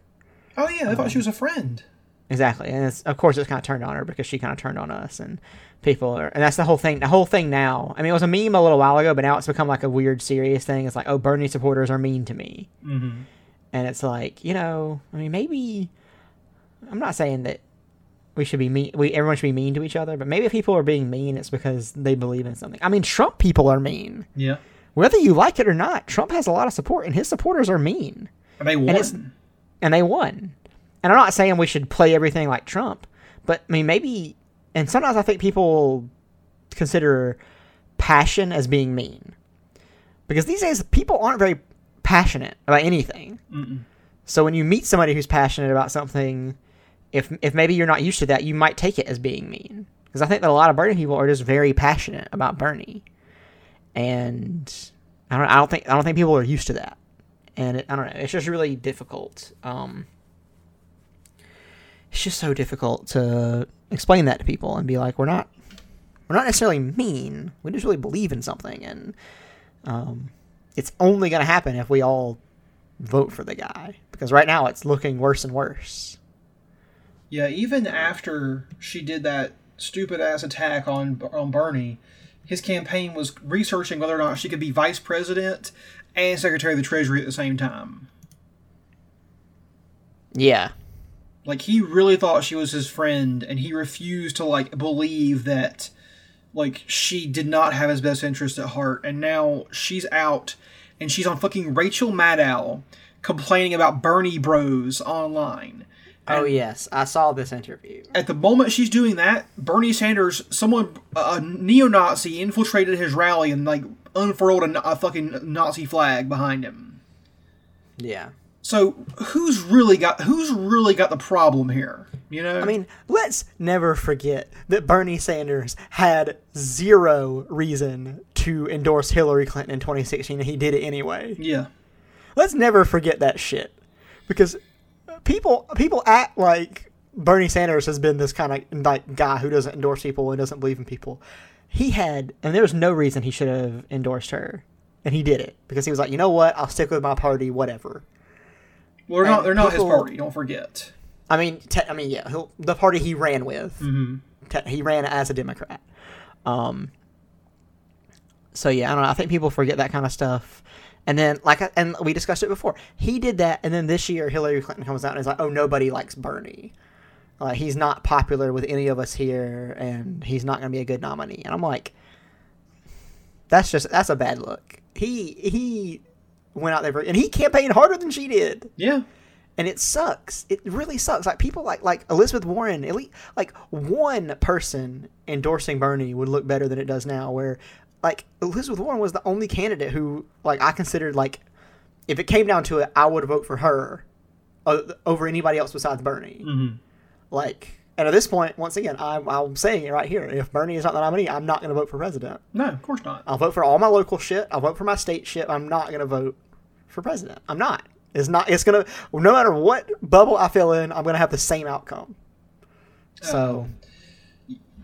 Speaker 1: Oh, yeah, I thought she was a friend.
Speaker 2: Exactly, and it's, of course it's kind of turned on her because she kind of turned on us, and people are, and that's the whole thing. The whole thing now. I mean, it was a meme a little while ago, but now it's become like a weird, serious thing. It's like, oh, Bernie supporters are mean to me,
Speaker 1: Mm-hmm.
Speaker 2: And it's like, you know, I mean, maybe I'm not saying that we should be mean. We everyone should be mean to each other, but maybe if people are being mean, it's because they believe in something. I mean, Trump people are mean,
Speaker 1: Yeah.
Speaker 2: whether you like it or not. Trump has a lot of support, and his supporters are mean.
Speaker 1: And they won.
Speaker 2: it's- and they won. And I'm not saying we should play everything like Trump, but I mean maybe. And sometimes I think people consider passion as being mean, because these days people aren't very passionate about anything.
Speaker 1: Mm-mm.
Speaker 2: So when you meet somebody who's passionate about something, if if maybe you're not used to that, you might take it as being mean. Because I think that a lot of Bernie people are just very passionate about Bernie, and I don't I don't think I don't think people are used to that, and it, I don't know. It's just really difficult. Um, it's just so difficult to explain that to people and be like, we're not we're not necessarily mean. We just really believe in something, and um, it's only going to happen if we all vote for the guy because right now it's looking worse and worse.
Speaker 1: Yeah, even after she did that stupid ass attack on on Bernie, his campaign was researching whether or not she could be vice president and secretary of the treasury at the same time.
Speaker 2: Yeah,
Speaker 1: Like he really thought she was his friend, and he refused to like believe that like she did not have his best interest at heart. And now she's out, and she's on fucking Rachel Maddow complaining about Bernie Bros online.
Speaker 2: Oh yes, I saw this interview.
Speaker 1: At the moment she's doing that, Bernie Sanders, someone, a neo-Nazi, infiltrated his rally and like unfurled a, a fucking Nazi flag behind him.
Speaker 2: Yeah.
Speaker 1: So who's really got who's really got the problem here? You know,
Speaker 2: I mean, let's never forget that Bernie Sanders had zero reason to endorse Hillary Clinton in 2016 and he did it anyway.
Speaker 1: yeah,
Speaker 2: Let's never forget that shit. Because people people act like Bernie Sanders has been this kind of like guy who doesn't endorse people and doesn't believe in people. He had and there was no reason he should have endorsed her. And he did it because he was like, "You know what? I'll stick with my party whatever."
Speaker 1: well, they're not they're not
Speaker 2: people-
Speaker 1: his party. Don't forget.
Speaker 2: I mean, te- I mean, yeah, he'll, the party he ran with. Te- he ran as a Democrat. Um. So yeah, I don't know. I think people forget that kind of stuff. And then, like, and we discussed it before. He did that, and then this year Hillary Clinton comes out and is like, "Oh, nobody likes Bernie. Like, he's not popular with any of us here, and he's not going to be a good nominee." And I'm like, "That's just that's a bad look." He he went out there for, and he campaigned harder than she did
Speaker 1: Yeah,
Speaker 2: and it sucks. It really sucks. Like people like like Elizabeth Warren, at least like one person endorsing Bernie would look better than it does now. Where like Elizabeth Warren was the only candidate who like I considered like if it came down to it, I would vote for her uh, over anybody else besides Bernie.
Speaker 1: Mhm.
Speaker 2: Like. And at this point, once again, I'm, I'm saying it right here. If Bernie is not the nominee, I'm not going to vote for president.
Speaker 1: no, of course not.
Speaker 2: I'll vote for all my local shit. I'll vote for my state shit. I'm not gonna vote for president. I'm not. It's not. It's gonna. No matter what bubble I fill in, I'm gonna have the same outcome. So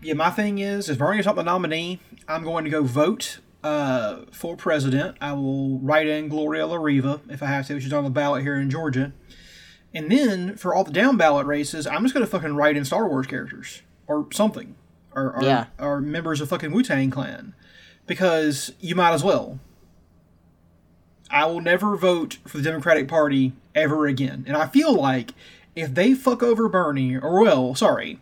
Speaker 1: Yeah, my thing is, if Bernie's not the nominee, I'm going to go vote uh, for president. I will write in Gloria La Riva if I have to. She's on the ballot here in Georgia. And then for all the down ballot races, I'm just going to fucking write in Star Wars characters or something. Or, or,
Speaker 2: Yeah.
Speaker 1: or members of fucking Wu Tang Clan. Because you might as well. I will never vote for the Democratic Party ever again. And I feel like if they fuck over Bernie, or well, sorry,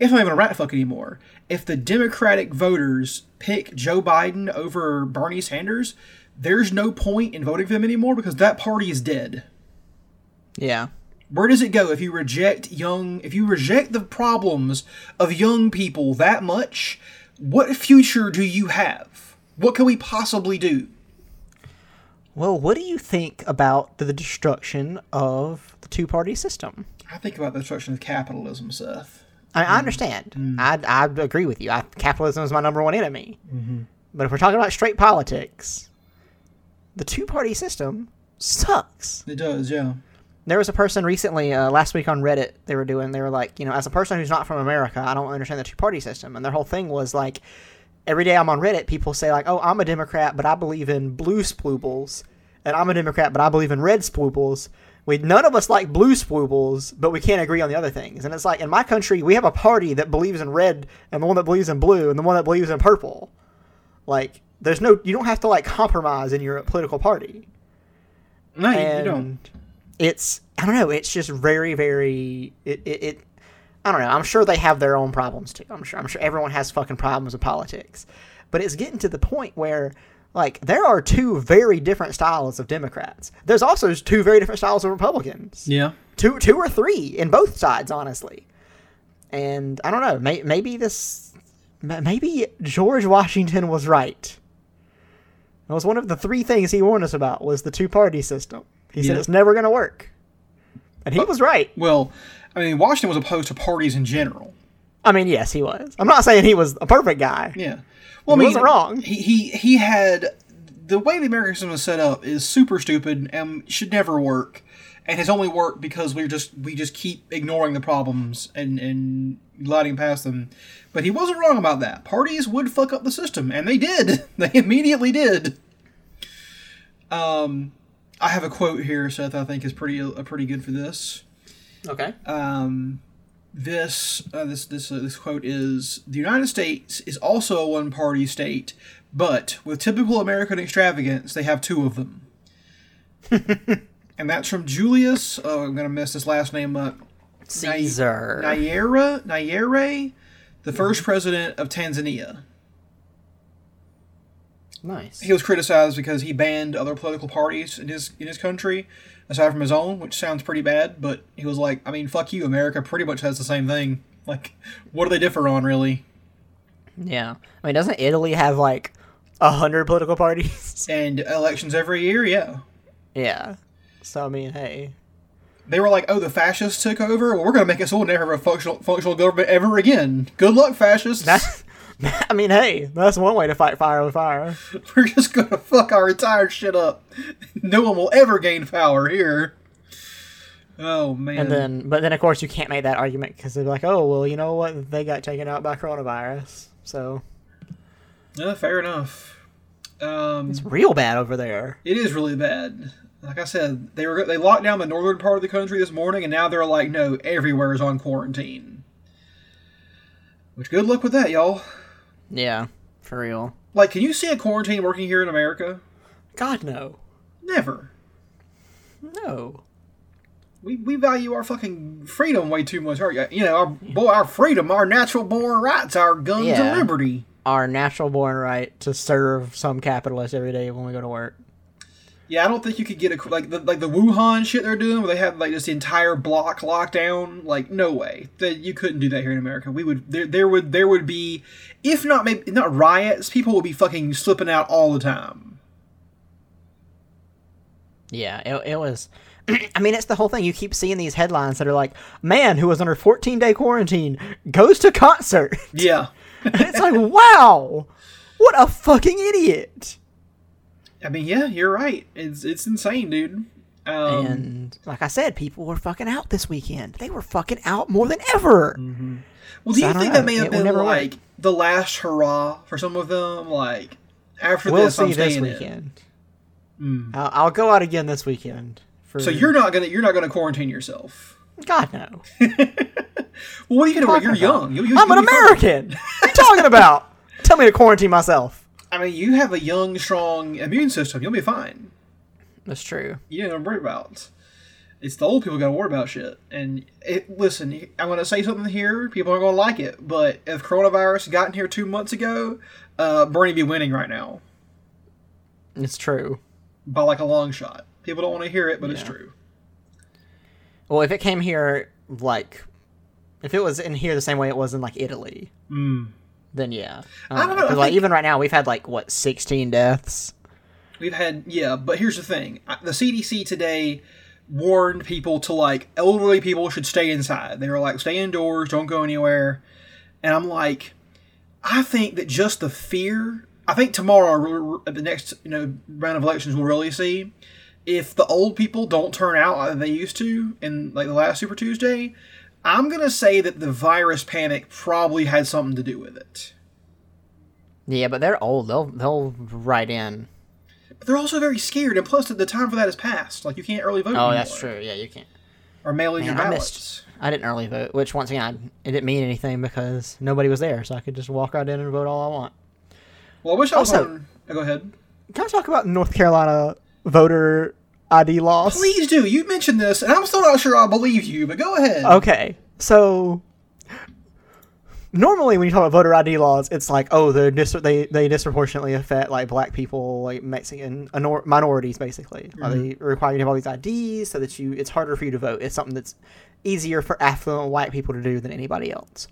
Speaker 1: it's not even a rat fuck anymore. If the Democratic voters pick Joe Biden over Bernie Sanders, there's no point in voting for them anymore because that party is dead.
Speaker 2: Yeah.
Speaker 1: Where does it go if you reject young if you reject the problems of young people that much? What future do you have? What can we possibly do?
Speaker 2: Well, what do you think about the destruction of the two party system?
Speaker 1: I think about the destruction of capitalism, Seth.
Speaker 2: I, I understand. Mm-hmm. I, I agree with you. I, capitalism is my number one enemy. Mm-hmm. But if we're talking about straight politics, the two party system sucks.
Speaker 1: It does, yeah.
Speaker 2: There was a person recently, uh, last week on Reddit, they were doing, they were like, you know, as a person who's not from America, I don't understand the two party system. And their whole thing was like, every day I'm on Reddit, people say, like, oh, I'm a Democrat, but I believe in blue sploobles. And I'm a Democrat, but I believe in red sploobles. We, none of us like blue sploobles, but we can't agree on the other things. And it's like, in my country, we have a party that believes in red, and the one that believes in blue, and the one that believes in purple. Like, there's no, you don't have to, like, compromise in your political party
Speaker 1: No, you, you don't.
Speaker 2: it's I don't know. It's just very, very. It, it, it. I don't know. I'm sure they have their own problems too. I'm sure. I'm sure everyone has fucking problems with politics, but it's getting to the point where. Like there are two very different styles of Democrats. There's also two very different styles of Republicans.
Speaker 1: Yeah.
Speaker 2: Two, two or three in both sides, honestly. And I don't know. May, maybe this, maybe George Washington was right. It was one of the three things he warned us about was the two party system. He said it's never going to work, and he was right.
Speaker 1: Well, I mean, Washington was opposed to parties in general.
Speaker 2: I mean, yes, he was. I'm not saying he was a perfect guy.
Speaker 1: Yeah. Well,
Speaker 2: He
Speaker 1: I mean,
Speaker 2: wasn't wrong.
Speaker 1: He, he he had the way the American system is set up is super stupid and should never work, and has only worked because we're just we just keep ignoring the problems and and gliding past them. But he wasn't wrong about that. Parties would fuck up the system, and they did. They immediately did. Um, I have a quote here, Seth. I think is pretty uh, pretty good for this.
Speaker 2: Okay.
Speaker 1: Um, this uh, this this uh, this quote is: "The United States is also a one-party state, but with typical American extravagance, they have two of them." and that's from Julius. Oh, I'm gonna mess this last name up.
Speaker 2: Caesar.
Speaker 1: Nyera Nyere, the first president of Tanzania.
Speaker 2: nice.
Speaker 1: He was criticized because he banned other political parties in his in his country, aside from his own, which sounds pretty bad. But he was like, I mean, fuck you, America pretty much has the same thing. Like, what do they differ on, really?
Speaker 2: Yeah. I mean, doesn't Italy have like a hundred political parties?
Speaker 1: And elections every year, yeah.
Speaker 2: yeah. So I mean, hey.
Speaker 1: They were like, oh, the fascists took over. Well, we're gonna make it so we'll never have a functional functional government ever again. Good luck, fascists.
Speaker 2: That, I mean, hey, that's one way to fight fire with fire.
Speaker 1: we're just gonna fuck our entire shit up. No one will ever gain power here. Oh man.
Speaker 2: And then, but then of course you can't make that argument because they're like, oh well, you know what? They got taken out by coronavirus, so
Speaker 1: Yeah, fair enough. Um,
Speaker 2: it's real bad over there.
Speaker 1: It is really bad. Like I said, they were they locked down the northern part of the country this morning, and now they're like, no, everywhere is on quarantine. Which good luck with that, y'all.
Speaker 2: Yeah, for real.
Speaker 1: Like, can you see a quarantine working here in America?
Speaker 2: God no,
Speaker 1: Never.
Speaker 2: no.
Speaker 1: We, we value our fucking freedom way too much. Our, you know, our boy, our freedom, our natural born rights, our guns
Speaker 2: Yeah.
Speaker 1: and liberty.
Speaker 2: Our natural born right to serve some capitalist every day when we go to work.
Speaker 1: Yeah, I don't think you could get a like the like the Wuhan shit they're doing, where they have like this entire block locked down. Like, no way that you couldn't do that here in America. We would there there would there would be, if not maybe not riots, people would be fucking slipping out all the time.
Speaker 2: Yeah, it, it was. I mean, it's the whole thing. You keep seeing these headlines that are like, "Man who was under 14 day quarantine goes to concert."
Speaker 1: Yeah,
Speaker 2: And it's like, wow, what a fucking idiot.
Speaker 1: I mean, yeah, you're right. It's it's insane, dude. Um,
Speaker 2: and like I said, people were fucking out this weekend. They were fucking out more than ever.
Speaker 1: well, do
Speaker 2: so
Speaker 1: you think
Speaker 2: know.
Speaker 1: that may have
Speaker 2: It
Speaker 1: been like the last hurrah for some of them? Like after
Speaker 2: We'll
Speaker 1: this, I'm
Speaker 2: see this
Speaker 1: staying in.
Speaker 2: weekend. I'll, I'll go out again this weekend. For,
Speaker 1: So you're not gonna you're not gonna quarantine yourself.
Speaker 2: God no.
Speaker 1: Well, what are you gonna do? You're
Speaker 2: talking
Speaker 1: young. You, you,
Speaker 2: I'm an. American. what are you talking about? Tell me to quarantine myself.
Speaker 1: I mean, you have a young, strong immune system. You'll be fine.
Speaker 2: That's true.
Speaker 1: You don't worry about. It's the old people got to worry about shit. And it, listen, I'm going to say something here. People aren't going to like it, but if coronavirus gotten here two months ago, uh, Bernie be winning right now
Speaker 2: It's true.
Speaker 1: by like a long shot. People don't want to hear it, but it's true.
Speaker 2: Well, if it came here like, if it was in here the same way it was in like Italy, then yeah.
Speaker 1: I don't know, I
Speaker 2: 'cause, like
Speaker 1: think-
Speaker 2: even right now, we've had like what sixteen deaths.
Speaker 1: We've had yeah, but here's the thing: the CDC today warned people to like elderly people should stay inside. They were like, stay indoors, don't go anywhere. And I'm like, I think that just the fear. I think tomorrow at the next you know round of elections we'll really see if the old people don't turn out like they used to in like the last Super Tuesday. I'm gonna say that the virus panic probably had something to do with it.
Speaker 2: Yeah, but they're old. They'll they'll write in.
Speaker 1: But they're also very scared, and plus the time for that has passed. Like you can't early vote.
Speaker 2: Oh,
Speaker 1: anymore.
Speaker 2: that's true. Yeah, you can't.
Speaker 1: or mail in your
Speaker 2: Man, I
Speaker 1: ballots.
Speaker 2: missed. I didn't early vote, which once again, I, it didn't mean anything because nobody was there, so I could just walk right in and vote all I want.
Speaker 1: Well, I wish I was
Speaker 2: Also-
Speaker 1: on. oh, go ahead.
Speaker 2: Can I talk about North Carolina voter ID laws?
Speaker 1: Please do. You mentioned this, and I'm still not sure I believe you, but go ahead.
Speaker 2: Okay, so normally when you talk about voter ID laws, it's like, oh, they're dis- they they disproportionately affect like black people, like Mexican minor- minorities, basically. Are they mm-hmm. require you to have all these IDs so that you it's harder for you to vote? It's something that's easier for affluent white people to do than anybody else.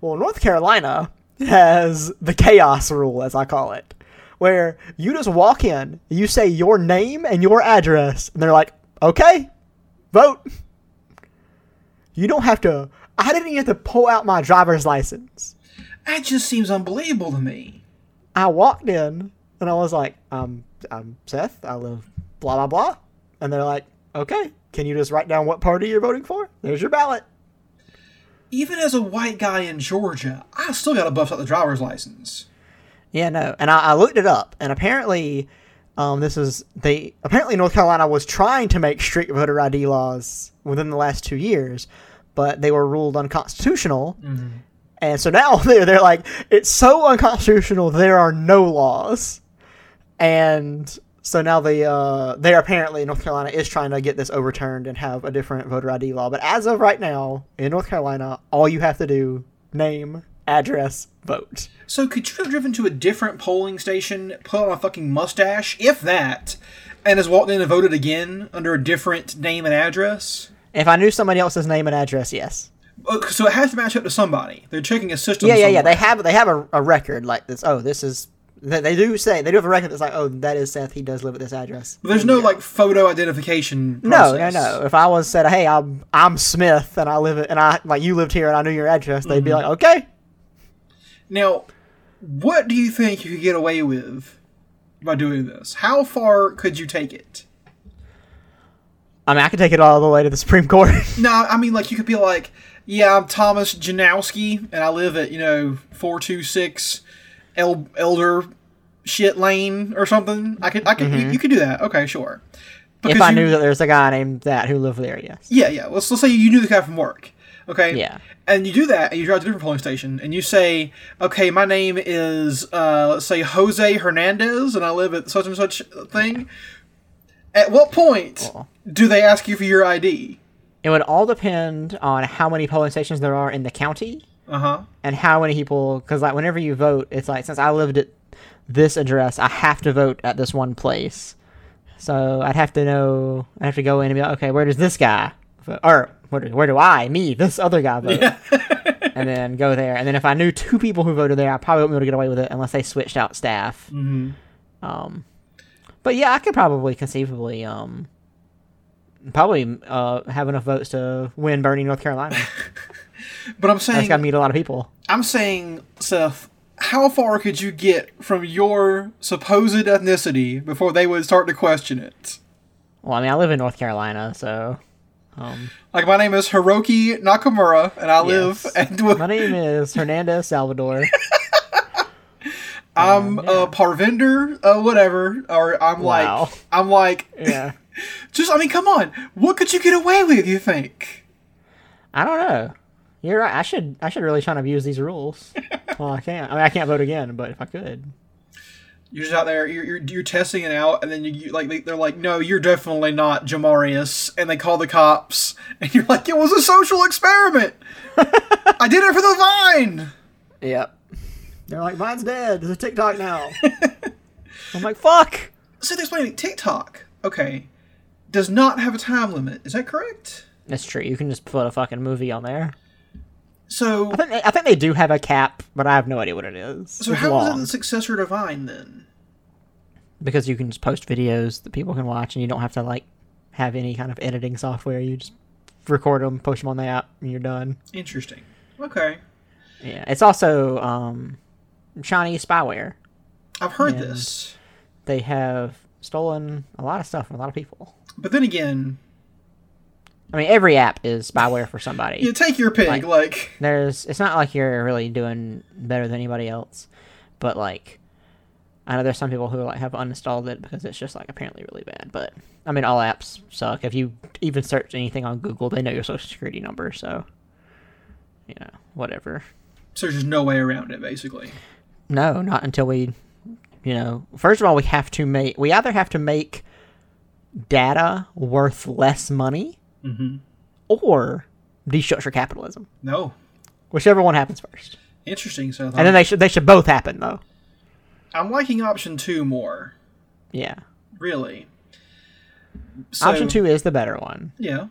Speaker 2: Well, North Carolina has the chaos rule, as I call it, where you just walk in, you say your name and your address, and they're like, okay, vote. You don't have to. I didn't even have to pull out my driver's license.
Speaker 1: That just seems unbelievable to me.
Speaker 2: I walked in and I was like, um, I'm Seth. I live blah blah blah, and they're like, okay, can you just write down what party you're voting for? There's your ballot.
Speaker 1: Even as a white guy in Georgia, I still got to buff out the driver's license.
Speaker 2: Yeah, no, and I, I looked it up, and apparently, um, this is they apparently North Carolina was trying to make strict voter ID laws within the last two years, but they were ruled unconstitutional, and so now they're they're like it's so unconstitutional there are no laws, and so now they uh they're apparently North Carolina is trying to get this overturned and have a different voter ID law, but as of right now in North Carolina, all you have to do name, address, vote.
Speaker 1: So could you have driven to a different polling station, put on a fucking mustache, if that, and has walked in and voted again under a different name and address?
Speaker 2: If I knew somebody else's name and address, yes.
Speaker 1: Uh, So it has to match up to somebody. They're checking a system.
Speaker 2: Yeah, yeah, yeah. They have they have a, a record like this. Oh, this is they, do say they do have a record that's like, oh, that is Seth. He does live at this address.
Speaker 1: But there's no like photo identification.
Speaker 2: No, no,
Speaker 1: process.
Speaker 2: no. If I was said, hey, I'm I'm Smith and I live at, and I like you lived here and I knew your address, they'd be like, okay.
Speaker 1: Now, what do you think you could get away with by doing this? How far could you take it?
Speaker 2: I mean, I could take it all the way to the Supreme Court.
Speaker 1: No, I mean like you could be like, yeah, I'm Thomas Janowski, and I live at you know four two six, El- Elder Shit Lane or something. I could, I could, you, mm-hmm. you could do that. Okay, sure.
Speaker 2: if I
Speaker 1: you-
Speaker 2: knew that there's a guy named that who lived there, yes.
Speaker 1: Yeah, yeah. Let's let's say you knew the guy from work. Okay.
Speaker 2: Yeah.
Speaker 1: And you do that, and you drive to a different polling station, and you say, "Okay, my name is uh, let's say Jose Hernandez, and I live at such and such thing." At what point
Speaker 2: Cool.
Speaker 1: do they ask you for your ID?
Speaker 2: It would all depend on how many polling stations there are in the county
Speaker 1: Uh huh.
Speaker 2: and how many people. Because like whenever you vote, it's like since I lived at this address, I have to vote at this one place. So I'd have to know. I'd have to go in and be like, okay, where does this guy, vote? or where do, where do I, me, this other guy vote? and then go there. And then if I knew two people who voted there, I probably wouldn't be able to get away with it unless they switched out staff. Mm-hmm. Um, but yeah, I could probably conceivably um, probably uh, have enough votes to win Bernie, North Carolina.
Speaker 1: But I'm saying
Speaker 2: I just got to meet a lot of people.
Speaker 1: I'm saying, Seth, how far could you get from your supposed ethnicity before they would start to question it?
Speaker 2: Well, I mean, I live in North Carolina, so um,
Speaker 1: Like my name is Hiroki Nakamura, and I live
Speaker 2: Yes.
Speaker 1: and
Speaker 2: my name is Hernandez Salvador.
Speaker 1: I'm uh, Parvinder, uh, whatever, or I'm
Speaker 2: Wow.
Speaker 1: like, I'm like,
Speaker 2: Yeah,
Speaker 1: just I mean, come on, what could you get away with? You think?
Speaker 2: I don't know. You're right. I should I should really try to abuse these rules. well, I can't. I mean, I can't vote again, but if I could,
Speaker 1: You're just out there. You're, you're, you're testing it out, and then you, you like they, they're like, "No, you're definitely not Jamarius," and they call the cops, and you're like, "It was a social experiment. I did it for the vine."
Speaker 2: Yep. They're like, mine's dead. There's a TikTok now. I'm like, fuck.
Speaker 1: So they're explaining TikTok. Okay, does not have a time limit. Is that correct?
Speaker 2: That's true. You can just put a fucking movie on there.
Speaker 1: So,
Speaker 2: I think they, I think they do have a cap, but I have no idea what it is.
Speaker 1: so
Speaker 2: It's
Speaker 1: how is it
Speaker 2: long.
Speaker 1: the successor to Vine then?
Speaker 2: because you can just post videos that people can watch, and you don't have to like have any kind of editing software. You just record them, post them on the app, and you're done.
Speaker 1: Interesting. Okay,
Speaker 2: Yeah, it's also um, Chinese spyware.
Speaker 1: I've heard
Speaker 2: And-
Speaker 1: this,
Speaker 2: They have stolen a lot of stuff from a lot of people.
Speaker 1: but then again,
Speaker 2: I mean, every app is spyware for somebody.
Speaker 1: you take your pick.
Speaker 2: Like-
Speaker 1: like
Speaker 2: There's, it's not like you're really doing better than anybody else, but like, I know there's some people who like have uninstalled it because it's just like apparently really bad. But I mean, all apps suck. If you even search anything on Google, they know your social security number, so you know, whatever.
Speaker 1: So there's just no way around it, basically.
Speaker 2: No, not until we, you know, first of all, we have to make, we either have to make data worth less money
Speaker 1: Mm-hmm.
Speaker 2: or destructure capitalism.
Speaker 1: No.
Speaker 2: Whichever one happens first.
Speaker 1: Interesting. So
Speaker 2: And then they should, they should both happen though.
Speaker 1: I'm liking option two more.
Speaker 2: Yeah.
Speaker 1: Really. So,
Speaker 2: Option two is the better one.
Speaker 1: Yeah.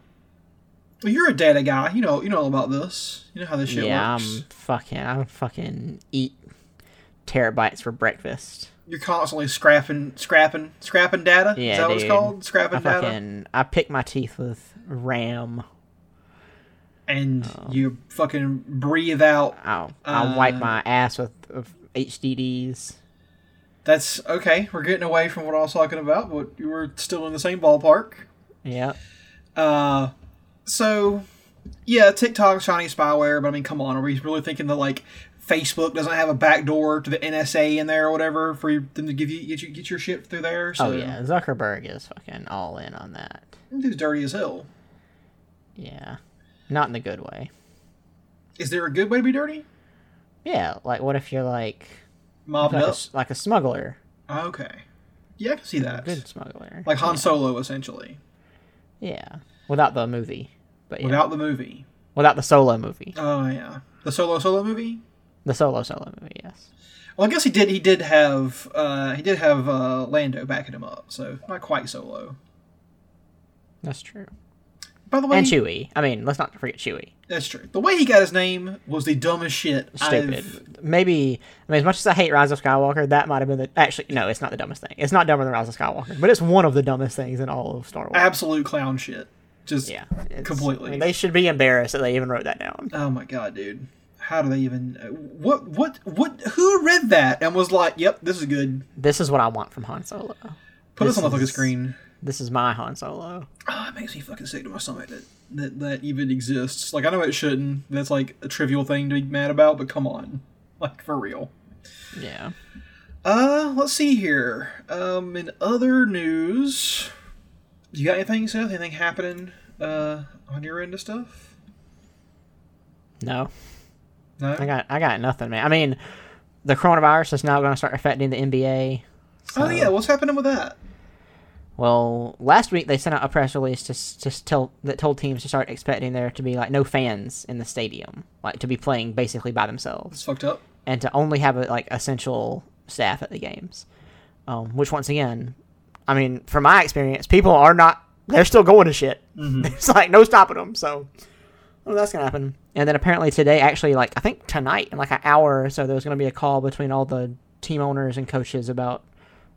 Speaker 1: Well, you're a data guy. You know. You know all about this. You know how this shit
Speaker 2: yeah,
Speaker 1: works.
Speaker 2: I'm fucking, I'm fucking eat terabytes for breakfast.
Speaker 1: You're constantly scrapping, scrapping, scrapping data.
Speaker 2: Yeah,
Speaker 1: is that what it's
Speaker 2: dude.
Speaker 1: called?
Speaker 2: I
Speaker 1: Scrapping data.
Speaker 2: fucking, I pick my teeth with RAM.
Speaker 1: And
Speaker 2: Oh.
Speaker 1: you fucking breathe out.
Speaker 2: I'll, I'll wipe
Speaker 1: Uh,
Speaker 2: my ass with, with HDDs.
Speaker 1: That's okay. We're getting away from what I was talking about, but you were still in the same ballpark.
Speaker 2: Yeah.
Speaker 1: Uh, so yeah, TikTok shiny spyware, but I mean, come on, are we really thinking that like Facebook doesn't have a backdoor to the NSA in there or whatever for them to give you get you get your shit through there? So
Speaker 2: Oh yeah, Zuckerberg is fucking all in on that.
Speaker 1: dude's dirty as hell.
Speaker 2: Yeah, not in the good way.
Speaker 1: Is there a good way to be dirty?
Speaker 2: Yeah, like what if you're like
Speaker 1: Mobbed
Speaker 2: like a,
Speaker 1: up.
Speaker 2: like a smuggler,
Speaker 1: Okay, yeah, I can see that.
Speaker 2: good smuggler,
Speaker 1: Like Han
Speaker 2: yeah.
Speaker 1: Solo, essentially,
Speaker 2: Yeah, without the movie, but yeah.
Speaker 1: without the movie.
Speaker 2: without the solo movie,
Speaker 1: Oh yeah, the Solo Solo movie.
Speaker 2: the solo solo movie. Yes.
Speaker 1: Well, I guess he did. He did have. Uh, he did have uh, Lando backing him up, so not quite Solo.
Speaker 2: That's true.
Speaker 1: By the way,
Speaker 2: And Chewie. I mean, let's not forget Chewie.
Speaker 1: That's true. The way he got his name was the dumbest shit.
Speaker 2: Stupid.
Speaker 1: I've-
Speaker 2: Maybe. I mean, as much as I hate Rise of Skywalker, that might have been the. Actually, no, it's not the dumbest thing. It's not dumber than Rise of Skywalker, but it's one of the dumbest things in all of Star Wars.
Speaker 1: absolute clown shit. Just
Speaker 2: yeah,
Speaker 1: completely.
Speaker 2: I mean, they should be embarrassed that they even wrote that down.
Speaker 1: oh my god, dude. How do they even? What? What? What? Who read that and was like, "Yep, this is good."
Speaker 2: This is what I want from Han Solo.
Speaker 1: Put
Speaker 2: This
Speaker 1: on the fucking
Speaker 2: is-
Speaker 1: screen.
Speaker 2: This is my Han Solo.
Speaker 1: Oh, it makes me fucking sick to my stomach that, that that even exists. Like I know it shouldn't. That's like a trivial thing to be mad about, but come on, like for real.
Speaker 2: Yeah.
Speaker 1: Uh, let's see here. Um, in other news, you got anything, Seth? Anything happening uh on your end of stuff?
Speaker 2: No,
Speaker 1: No.
Speaker 2: I got I got nothing, man. I mean, the coronavirus is now going to start affecting the NBA.
Speaker 1: oh yeah, what's happening with that?
Speaker 2: Well, last week they sent out a press release to to tell that told teams to start expecting there to be like no fans in the stadium, like to be playing basically by themselves.
Speaker 1: It's fucked up.
Speaker 2: and to only have a, like essential staff at the games. Um, which once again, I mean, from my experience, people are not they're still going to shit. it's like no stopping them. So, well, that's gonna happen. And then apparently today, actually, like I think tonight in like an hour or so, there's gonna be a call between all the team owners and coaches about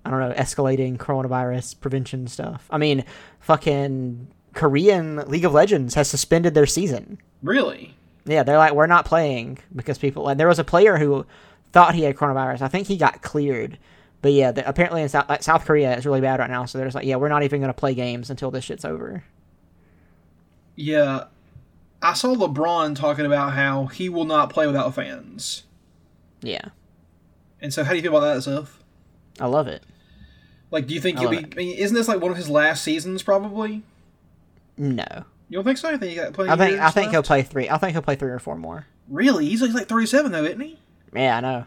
Speaker 2: I don't know escalating coronavirus prevention stuff. I mean, fucking Korean League of Legends has suspended their season.
Speaker 1: Really?
Speaker 2: Yeah, they're like, we're not playing because people. Like, there was a player who thought he had coronavirus. I think he got cleared, but yeah, the, apparently in South, uh, like, South Korea it's really bad right now. So they're just like, yeah, we're not even gonna play games until this shit's over.
Speaker 1: Yeah. I saw LeBron talking about how he will not play without fans.
Speaker 2: Yeah,
Speaker 1: And so, how do you feel about that, Seth?
Speaker 2: I love it.
Speaker 1: Like, do you think he'll be? I mean, isn't this like one of his last seasons? Probably.
Speaker 2: No,
Speaker 1: You don't think so? I think he got plenty.
Speaker 2: I think I think he'll play three. I think he'll play three or four more.
Speaker 1: Really? He's like, he's like thirty-seven though, isn't he?
Speaker 2: Yeah, I know.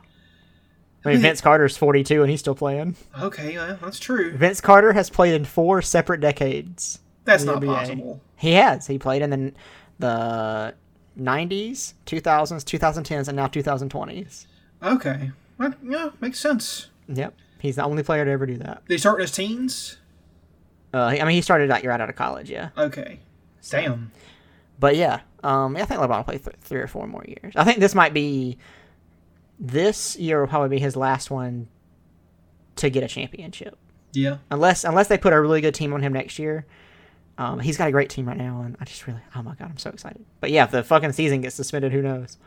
Speaker 2: I mean, Vince Carter's 42 and he's still playing.
Speaker 1: Okay, yeah, that's true.
Speaker 2: Vince Carter has played in four separate decades.
Speaker 1: That's not
Speaker 2: NBA.
Speaker 1: possible.
Speaker 2: He has. He played in the the 90s, 2000s, 2010s, and now 2020s.
Speaker 1: Okay, well, yeah, makes sense.
Speaker 2: Yep. He's the only player to ever do that.
Speaker 1: They start in his teens.
Speaker 2: Uh, I mean, he started out right out of college, yeah.
Speaker 1: Okay, damn.
Speaker 2: But yeah, um, I think LeBron will play th- three or four more years. I think this might be this year will probably be his last one to get a championship,
Speaker 1: Yeah,
Speaker 2: unless unless they put a really good team on him next year. Um, he's got a great team right now, and I just really, oh my god, I'm so excited. But yeah, if the fucking season gets suspended, who knows?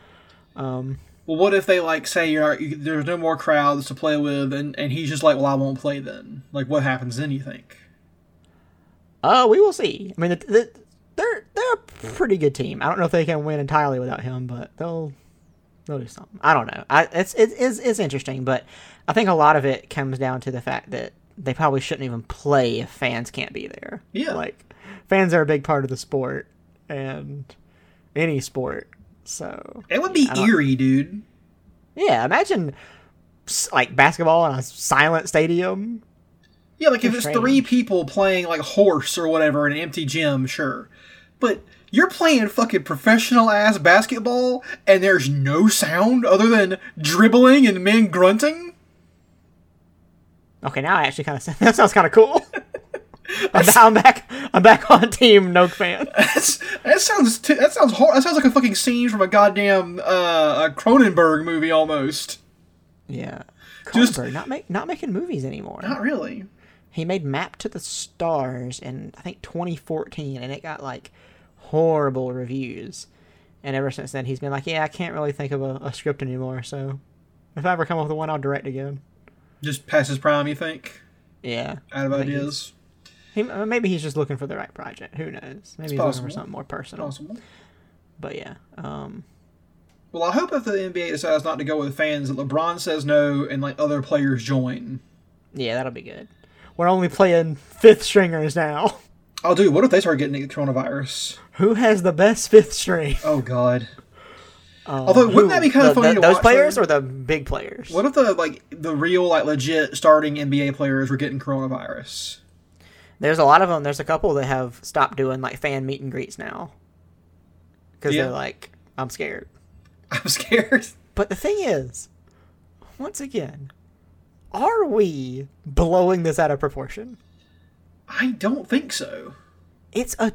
Speaker 2: Um,
Speaker 1: Well, what if they like say you're you, there's no more crowds to play with, and, and he's just like, well, I won't play then. Like, what happens then? You think?
Speaker 2: uh, we will see. I mean, the, the, they're they're a pretty good team. I don't know if they can win entirely without him, but they'll they'll do something. I don't know. I it's it is it's interesting, but I think a lot of it comes down to the fact that they probably shouldn't even play if fans can't be there.
Speaker 1: Yeah.
Speaker 2: like fans are a big part of the sport and any sport. So
Speaker 1: It would be eerie, dude.
Speaker 2: yeah, imagine like basketball in a silent stadium.
Speaker 1: Yeah, like if it's three people playing like horse or whatever in an empty gym, sure. But you're playing fucking professional ass basketball and there's no sound other than dribbling and men grunting?
Speaker 2: Okay, now I actually kind of that sounds kind of cool. I'm, I'm back. I'm back on team Noke fan.
Speaker 1: That's, that sounds t- that sounds hor- that sounds like a fucking scene from a goddamn uh, a Cronenberg movie almost.
Speaker 2: Yeah,
Speaker 1: Just-
Speaker 2: Cronenberg not make not making movies anymore.
Speaker 1: Not really.
Speaker 2: He made Map to the Stars in I think 2014, and it got like horrible reviews. And ever since then, he's been like, "Yeah, I can't really think of a, a script anymore. So if I ever come up with one, I'll direct again."
Speaker 1: Just past his prime, you think?
Speaker 2: Yeah,
Speaker 1: Out of ideas.
Speaker 2: He, uh, maybe he's just looking for the right project. Who knows? Maybe he's looking for something more personal.
Speaker 1: Possible.
Speaker 2: But yeah, um,
Speaker 1: Well, I hope if the NBA decides not to go with fans, that LeBron says no and like other players join.
Speaker 2: yeah, that'll be good. We're only playing fifth stringers now.
Speaker 1: Oh, dude, what if they start getting the coronavirus?
Speaker 2: Who has the best fifth string?
Speaker 1: Oh God.
Speaker 2: Um,
Speaker 1: Although, wouldn't that be kinda
Speaker 2: the-
Speaker 1: funny
Speaker 2: the-
Speaker 1: to
Speaker 2: those
Speaker 1: watch,
Speaker 2: players
Speaker 1: though?
Speaker 2: or the big players?
Speaker 1: What if the like the real like legit starting NBA players were getting coronavirus?
Speaker 2: There's a lot of them. There's a couple that have stopped doing like fan meet and greets now because
Speaker 1: Yeah.
Speaker 2: they're like, I'm scared.
Speaker 1: I'm scared.
Speaker 2: But the thing is, once again, are we blowing this out of proportion?
Speaker 1: I don't think so.
Speaker 2: It's a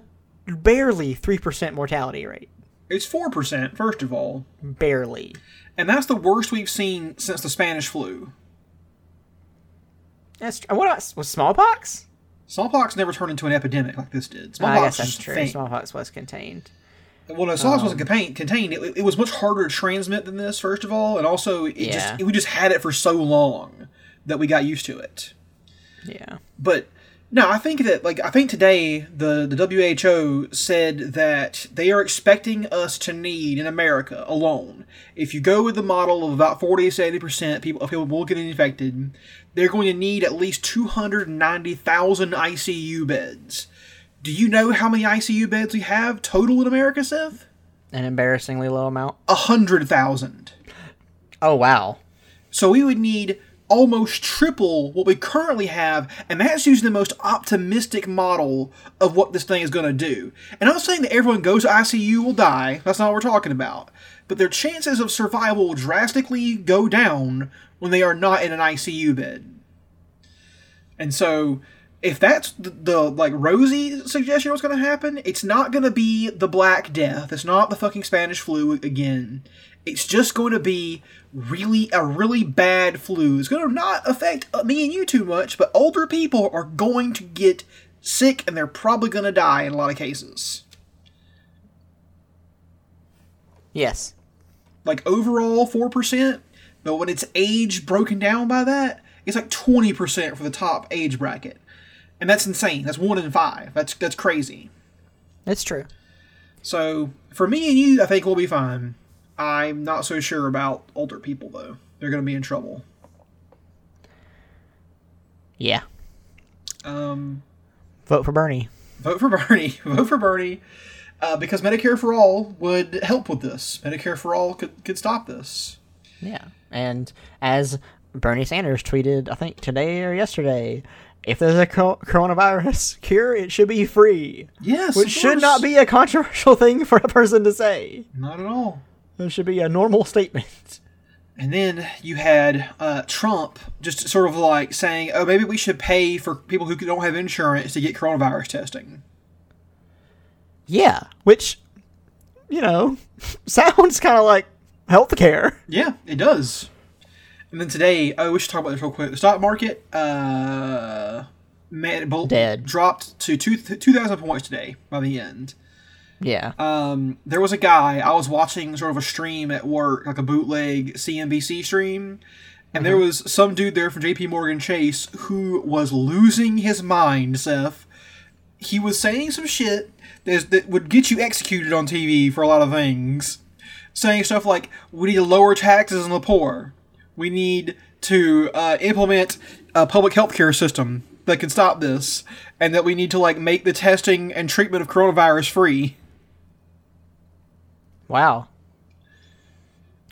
Speaker 2: barely three percent mortality rate.
Speaker 1: It's four percent, first of all,
Speaker 2: Barely.
Speaker 1: and that's the worst we've seen since the Spanish flu.
Speaker 2: That's what uh, about was smallpox?
Speaker 1: Smallpox never turned into an epidemic like this did.
Speaker 2: I
Speaker 1: Smallpox
Speaker 2: guess that's
Speaker 1: was just a
Speaker 2: true.
Speaker 1: thing.
Speaker 2: Smallpox was contained.
Speaker 1: Well, no, smallpox wasn't
Speaker 2: Um,
Speaker 1: contained. Contained. It, it was much harder to transmit than this. First of all, and also it
Speaker 2: Yeah.
Speaker 1: just we just had it for so long that we got used to it.
Speaker 2: Yeah.
Speaker 1: But no, I think that like I think today the the WHO said that they are expecting us to need in America alone. If you go with the model of about forty to eighty percent people of people will get infected, they're going to need at least two hundred ninety thousand ICU beds. Do you know how many ICU beds we have total in America, Seth?
Speaker 2: An embarrassingly low amount.
Speaker 1: A hundred thousand.
Speaker 2: Oh wow.
Speaker 1: So we would need almost triple what we currently have, and that's using the most optimistic model of what this thing is going to do. And I'm not saying that everyone goes to ICU will die. That's not what we're talking about. But their chances of survival will drastically go down when they are not in an ICU bed. And so, if that's the, the like rosy suggestion what's going to happen, it's not going to be the Black Death. It's not the fucking Spanish flu again. It's just going to be really a really bad flu. It's going to not affect me and you too much, but older people are going to get sick and they're probably going to die in a lot of cases.
Speaker 2: Yes.
Speaker 1: Like overall 4%, but when it's age broken down by that, it's like 20% for the top age bracket. And that's insane. That's 1 in 5. That's that's crazy.
Speaker 2: That's true.
Speaker 1: So, for me and you, I think we'll be fine. I'm not so sure about older people though. They're going to be in trouble.
Speaker 2: Yeah.
Speaker 1: Um
Speaker 2: Vote for Bernie.
Speaker 1: vote for Bernie. vote for Bernie. Uh, because Medicare for All would help with this. Medicare for All could, could stop this.
Speaker 2: Yeah. And as Bernie Sanders tweeted, I think today or yesterday, if there's a co- coronavirus cure, it should be free.
Speaker 1: Yes,
Speaker 2: Which
Speaker 1: of
Speaker 2: should not be a controversial thing for a person to say.
Speaker 1: Not at all.
Speaker 2: It should be a normal statement.
Speaker 1: And then you had uh, Trump just sort of like saying, "Oh, maybe we should pay for people who don't have insurance to get coronavirus testing."
Speaker 2: Yeah, which, you know, sounds kind of like healthcare.
Speaker 1: Yeah, it does. And then today, oh, we should talk about this real quick. The stock market, uh, man, bol-
Speaker 2: Dead.
Speaker 1: dropped to two two thousand points today by the end.
Speaker 2: Yeah.
Speaker 1: Um, there was a guy I was watching sort of a stream at work, like a bootleg CNBC stream, and there was some dude there from J.P. Morgan Chase who was losing his mind. Seth, he was saying some shit that, that would get you executed on TV for a lot of things, saying stuff like, "We need to lower taxes on the poor. We need to uh, implement a public health care system." That can stop this, and that we need to like make the testing and treatment of coronavirus free.
Speaker 2: Wow.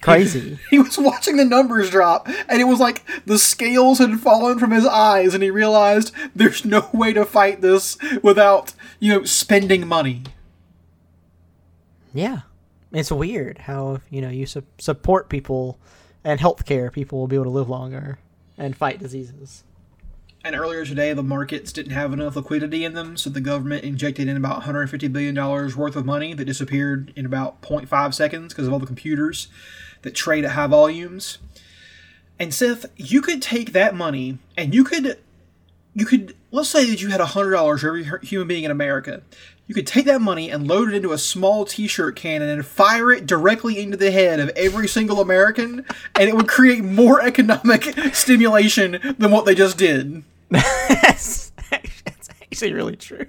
Speaker 2: Crazy.
Speaker 1: He was watching the numbers drop, and it was like the scales had fallen from his eyes, and he realized there's no way to fight this without, you know, spending money.
Speaker 2: yeah. It's weird how, you know, you su- support people and healthcare, people will be able to live longer and fight diseases.
Speaker 1: And earlier today, the markets didn't have enough liquidity in them, so the government injected in about $150 billion worth of money that disappeared in about 0.5 seconds because of all the computers that trade at high volumes. And Seth, you could take that money and you could, you could, let's say that you had $100 for every human being in America. You could take that money and load it into a small t shirt cannon and fire it directly into the head of every single American, and it would create more economic stimulation than what they just did.
Speaker 2: That's actually really true.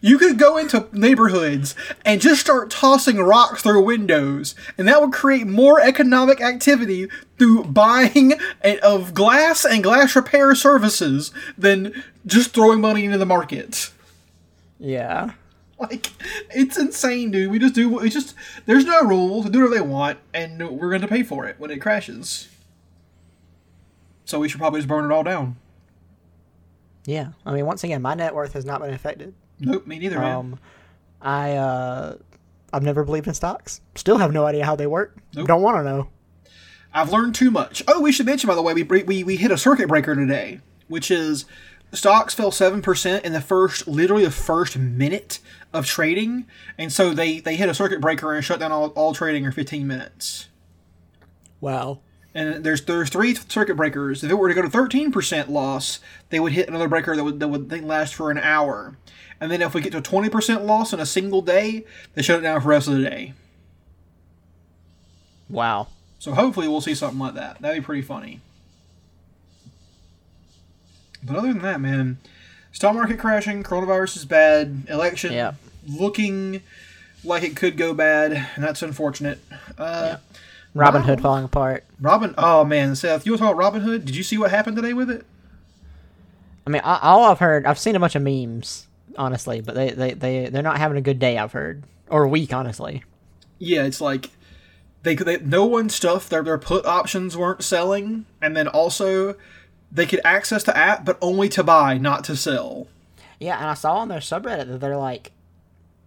Speaker 1: You could go into neighborhoods and just start tossing rocks through windows, and that would create more economic activity through buying a- of glass and glass repair services than just throwing money into the market.
Speaker 2: Yeah.
Speaker 1: Like, it's insane, dude. We just do, what we just, there's no rules. They do whatever they want, and we're going to pay for it when it crashes. So we should probably just burn it all down.
Speaker 2: Yeah. I mean, once again, my net worth has not been affected.
Speaker 1: Nope, me neither, man.
Speaker 2: Um, I uh, I've never believed in stocks. Still have no idea how they work.
Speaker 1: Nope.
Speaker 2: Don't want to know.
Speaker 1: I've learned too much. Oh, we should mention, by the way, we we we hit a circuit breaker today, which is stocks fell seven percent in the first, literally the first minute of trading, and so they they hit a circuit breaker and shut down all, all trading for fifteen minutes.
Speaker 2: Wow.
Speaker 1: And there's there's three circuit breakers. If it were to go to thirteen percent loss, they would hit another breaker that would that would think last for an hour. And then if we get to a twenty percent loss in a single day, they shut it down for the rest of the day.
Speaker 2: Wow.
Speaker 1: So hopefully we'll see something like that. That'd be pretty funny. But other than that, man, stock market crashing, coronavirus is bad, election
Speaker 2: Yeah.
Speaker 1: looking like it could go bad, and that's unfortunate. Uh,
Speaker 2: Robin. Hood falling apart.
Speaker 1: Robin, oh man, Seth, you want to talk about Robinhood? Did you see what happened today with it?
Speaker 2: I mean, I, all I've heard, I've seen a bunch of memes, honestly, but they they they they're not having a good day. I've heard or a week, honestly.
Speaker 1: Yeah, it's like they could they, no one stuff their their put options weren't selling, and then also they could access the app, but only to buy, not to sell.
Speaker 2: Yeah, and I saw on their subreddit that they're like,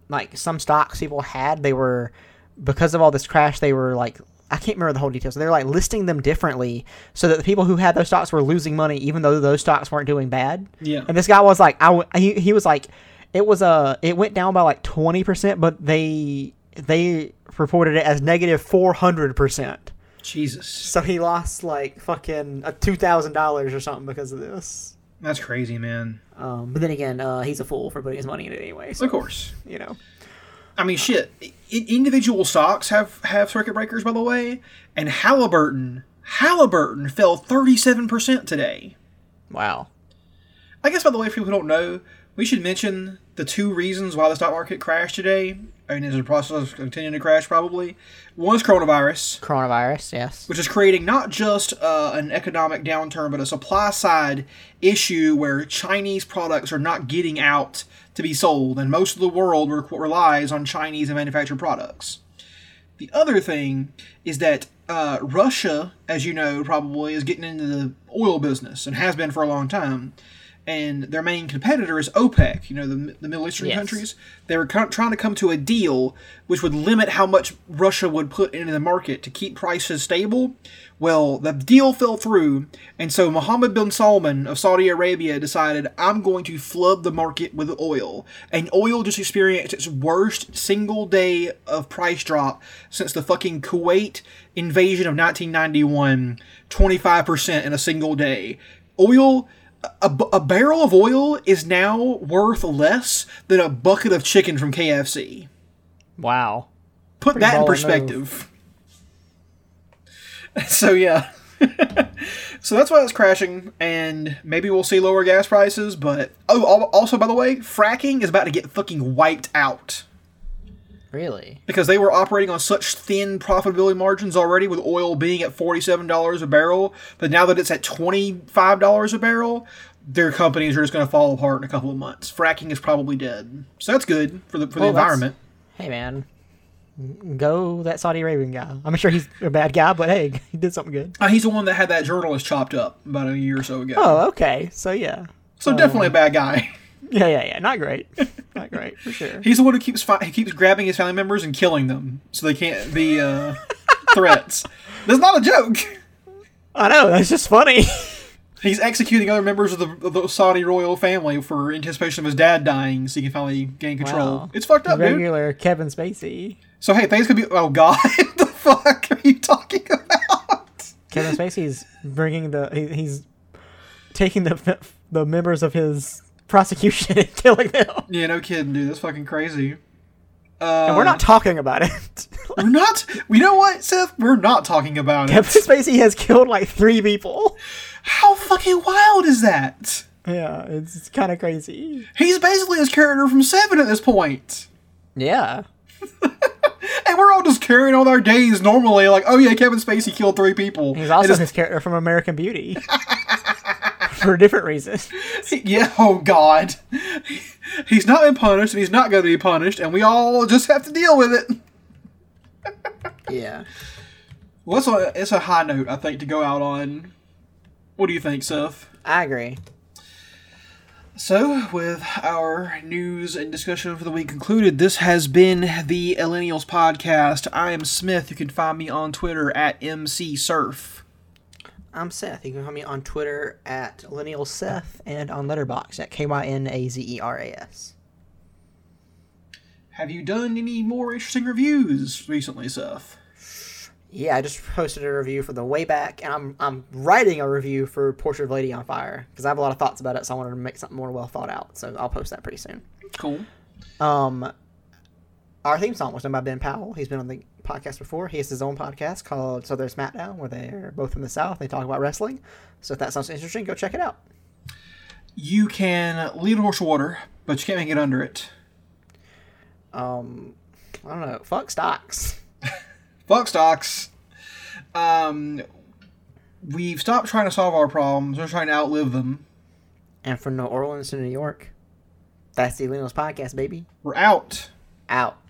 Speaker 2: like some stocks people had, they were because of all this crash, they were like, I can't remember the whole details. They're like listing them differently so that the people who had those stocks were losing money, even though those stocks weren't doing bad.
Speaker 1: Yeah.
Speaker 2: And this guy was like, I w- he he was like, it was a it went down by like twenty percent, but they they reported it as negative four hundred percent.
Speaker 1: Jesus.
Speaker 2: So he lost like fucking uh, two thousand dollars or something because of this.
Speaker 1: That's crazy, man.
Speaker 2: Um, but then again, uh, he's a fool for putting his money in it anyway. So,
Speaker 1: Of course.
Speaker 2: you know.
Speaker 1: I mean, shit. I- individual stocks have have circuit breakers, by the way. And Halliburton, Halliburton fell thirty seven percent today.
Speaker 2: Wow.
Speaker 1: I guess, by the way, for people who don't know, we should mention the two reasons why the stock market crashed today. I mean, is the process of continuing to crash, probably. One is coronavirus,
Speaker 2: Coronavirus, yes.
Speaker 1: which is creating not just uh, an economic downturn, but a supply side issue where Chinese products are not getting out to be sold, and most of the world re- relies on Chinese and manufactured products. The other thing is that uh, Russia, as you know, probably is getting into the oil business and has been for a long time. And their main competitor is OPEC, you know, the, the Middle Eastern
Speaker 2: Yes.
Speaker 1: countries. They were kind trying to come to a deal which would limit how much Russia would put into the market to keep prices stable. Well, the deal fell through, and so Mohammed bin Salman of Saudi Arabia decided, I'm going to flood the market with oil. And oil just experienced its worst single day of price drop since the fucking Kuwait invasion of 1991 25% in a single day. Oil. A, a barrel of oil is now worth less than a bucket of chicken from KFC.
Speaker 2: Wow.
Speaker 1: Put
Speaker 2: Pretty
Speaker 1: that in
Speaker 2: baller
Speaker 1: perspective. So yeah. so that's why it's crashing, and maybe we'll see lower gas prices. But oh, also by the way, fracking is about to get fucking wiped out
Speaker 2: Really?
Speaker 1: because they were operating on such thin profitability margins already, with oil being at forty-seven dollars a barrel. But now that it's at twenty-five dollars a barrel, their companies are just going to fall apart in a couple of months. Fracking is probably dead, so that's good for the for the
Speaker 2: Well, that's-
Speaker 1: environment.
Speaker 2: Hey, man. Go that Saudi Arabian guy. I'm sure he's a bad guy, but hey, he did something good.
Speaker 1: Uh, he's the one that had that journalist chopped up about a year or so ago.
Speaker 2: Oh, okay. So, yeah.
Speaker 1: so definitely a bad guy.
Speaker 2: Yeah, yeah, yeah. Not great. Not great, for sure.
Speaker 1: He's the one who keeps fi- he keeps grabbing his family members and killing them so they can't be uh, threats. That's not a joke.
Speaker 2: I know. That's just funny.
Speaker 1: He's executing other members of the, of the Saudi royal family for anticipation of his dad dying, so he can finally gain control.
Speaker 2: Wow.
Speaker 1: It's fucked up, dude.
Speaker 2: Regular Kevin Spacey.
Speaker 1: So hey, things could be. Oh God, what the fuck are you talking about?
Speaker 2: Kevin Spacey's bringing the. He, he's taking the the members of his prosecution and killing them.
Speaker 1: Yeah, no kidding, dude. That's fucking crazy. Uh,
Speaker 2: And we're not talking about it.
Speaker 1: We're not. You know what, Seth? We're not talking about it.
Speaker 2: Kevin Spacey has killed like three people.
Speaker 1: How fucking wild is that?
Speaker 2: Yeah, it's kind of crazy.
Speaker 1: He's basically his character from Seven at this point.
Speaker 2: Yeah.
Speaker 1: And we're all just carrying on our days normally, like, oh yeah, Kevin Spacey killed three people.
Speaker 2: He's also
Speaker 1: it's-
Speaker 2: his character from American Beauty. For a different reason.
Speaker 1: yeah, oh god. He's not been punished, and he's not going to be punished, and we all just have to deal with it.
Speaker 2: Yeah.
Speaker 1: Well, it's a, it's a high note, I think, to go out on. What do you think, Seth?
Speaker 2: I agree.
Speaker 1: So, with our news and discussion for the week concluded, this has been the Millennials Podcast. I am Smith. You can find me on Twitter at MCSurf.
Speaker 2: I'm Seth. You can find me on Twitter at Lineal Seth and on Letterboxd at K Y N A Z E R A S.
Speaker 1: Have you done any more interesting reviews recently, Seth?
Speaker 2: Yeah, I just posted a review for the way back, and I'm I'm writing a review for Portrait of Lady on Fire because I have a lot of thoughts about it, so I wanted to make something more well thought out. So I'll post that pretty soon.
Speaker 1: Cool.
Speaker 2: Um, our theme song was done by Ben Powell. He's been on the podcast before. He has his own podcast called So There's Matt Now, where they're both from the South. They talk about wrestling. So if that sounds interesting, go check it out.
Speaker 1: You can lead a horse to water, but you can't make it under it.
Speaker 2: Um, I don't know. Fuck stocks.
Speaker 1: Fuck stocks. Um, we've stopped trying to solve our problems. We're trying to outlive them.
Speaker 2: And from New Orleans to New York, that's the Linos podcast, baby.
Speaker 1: We're out.
Speaker 2: Out.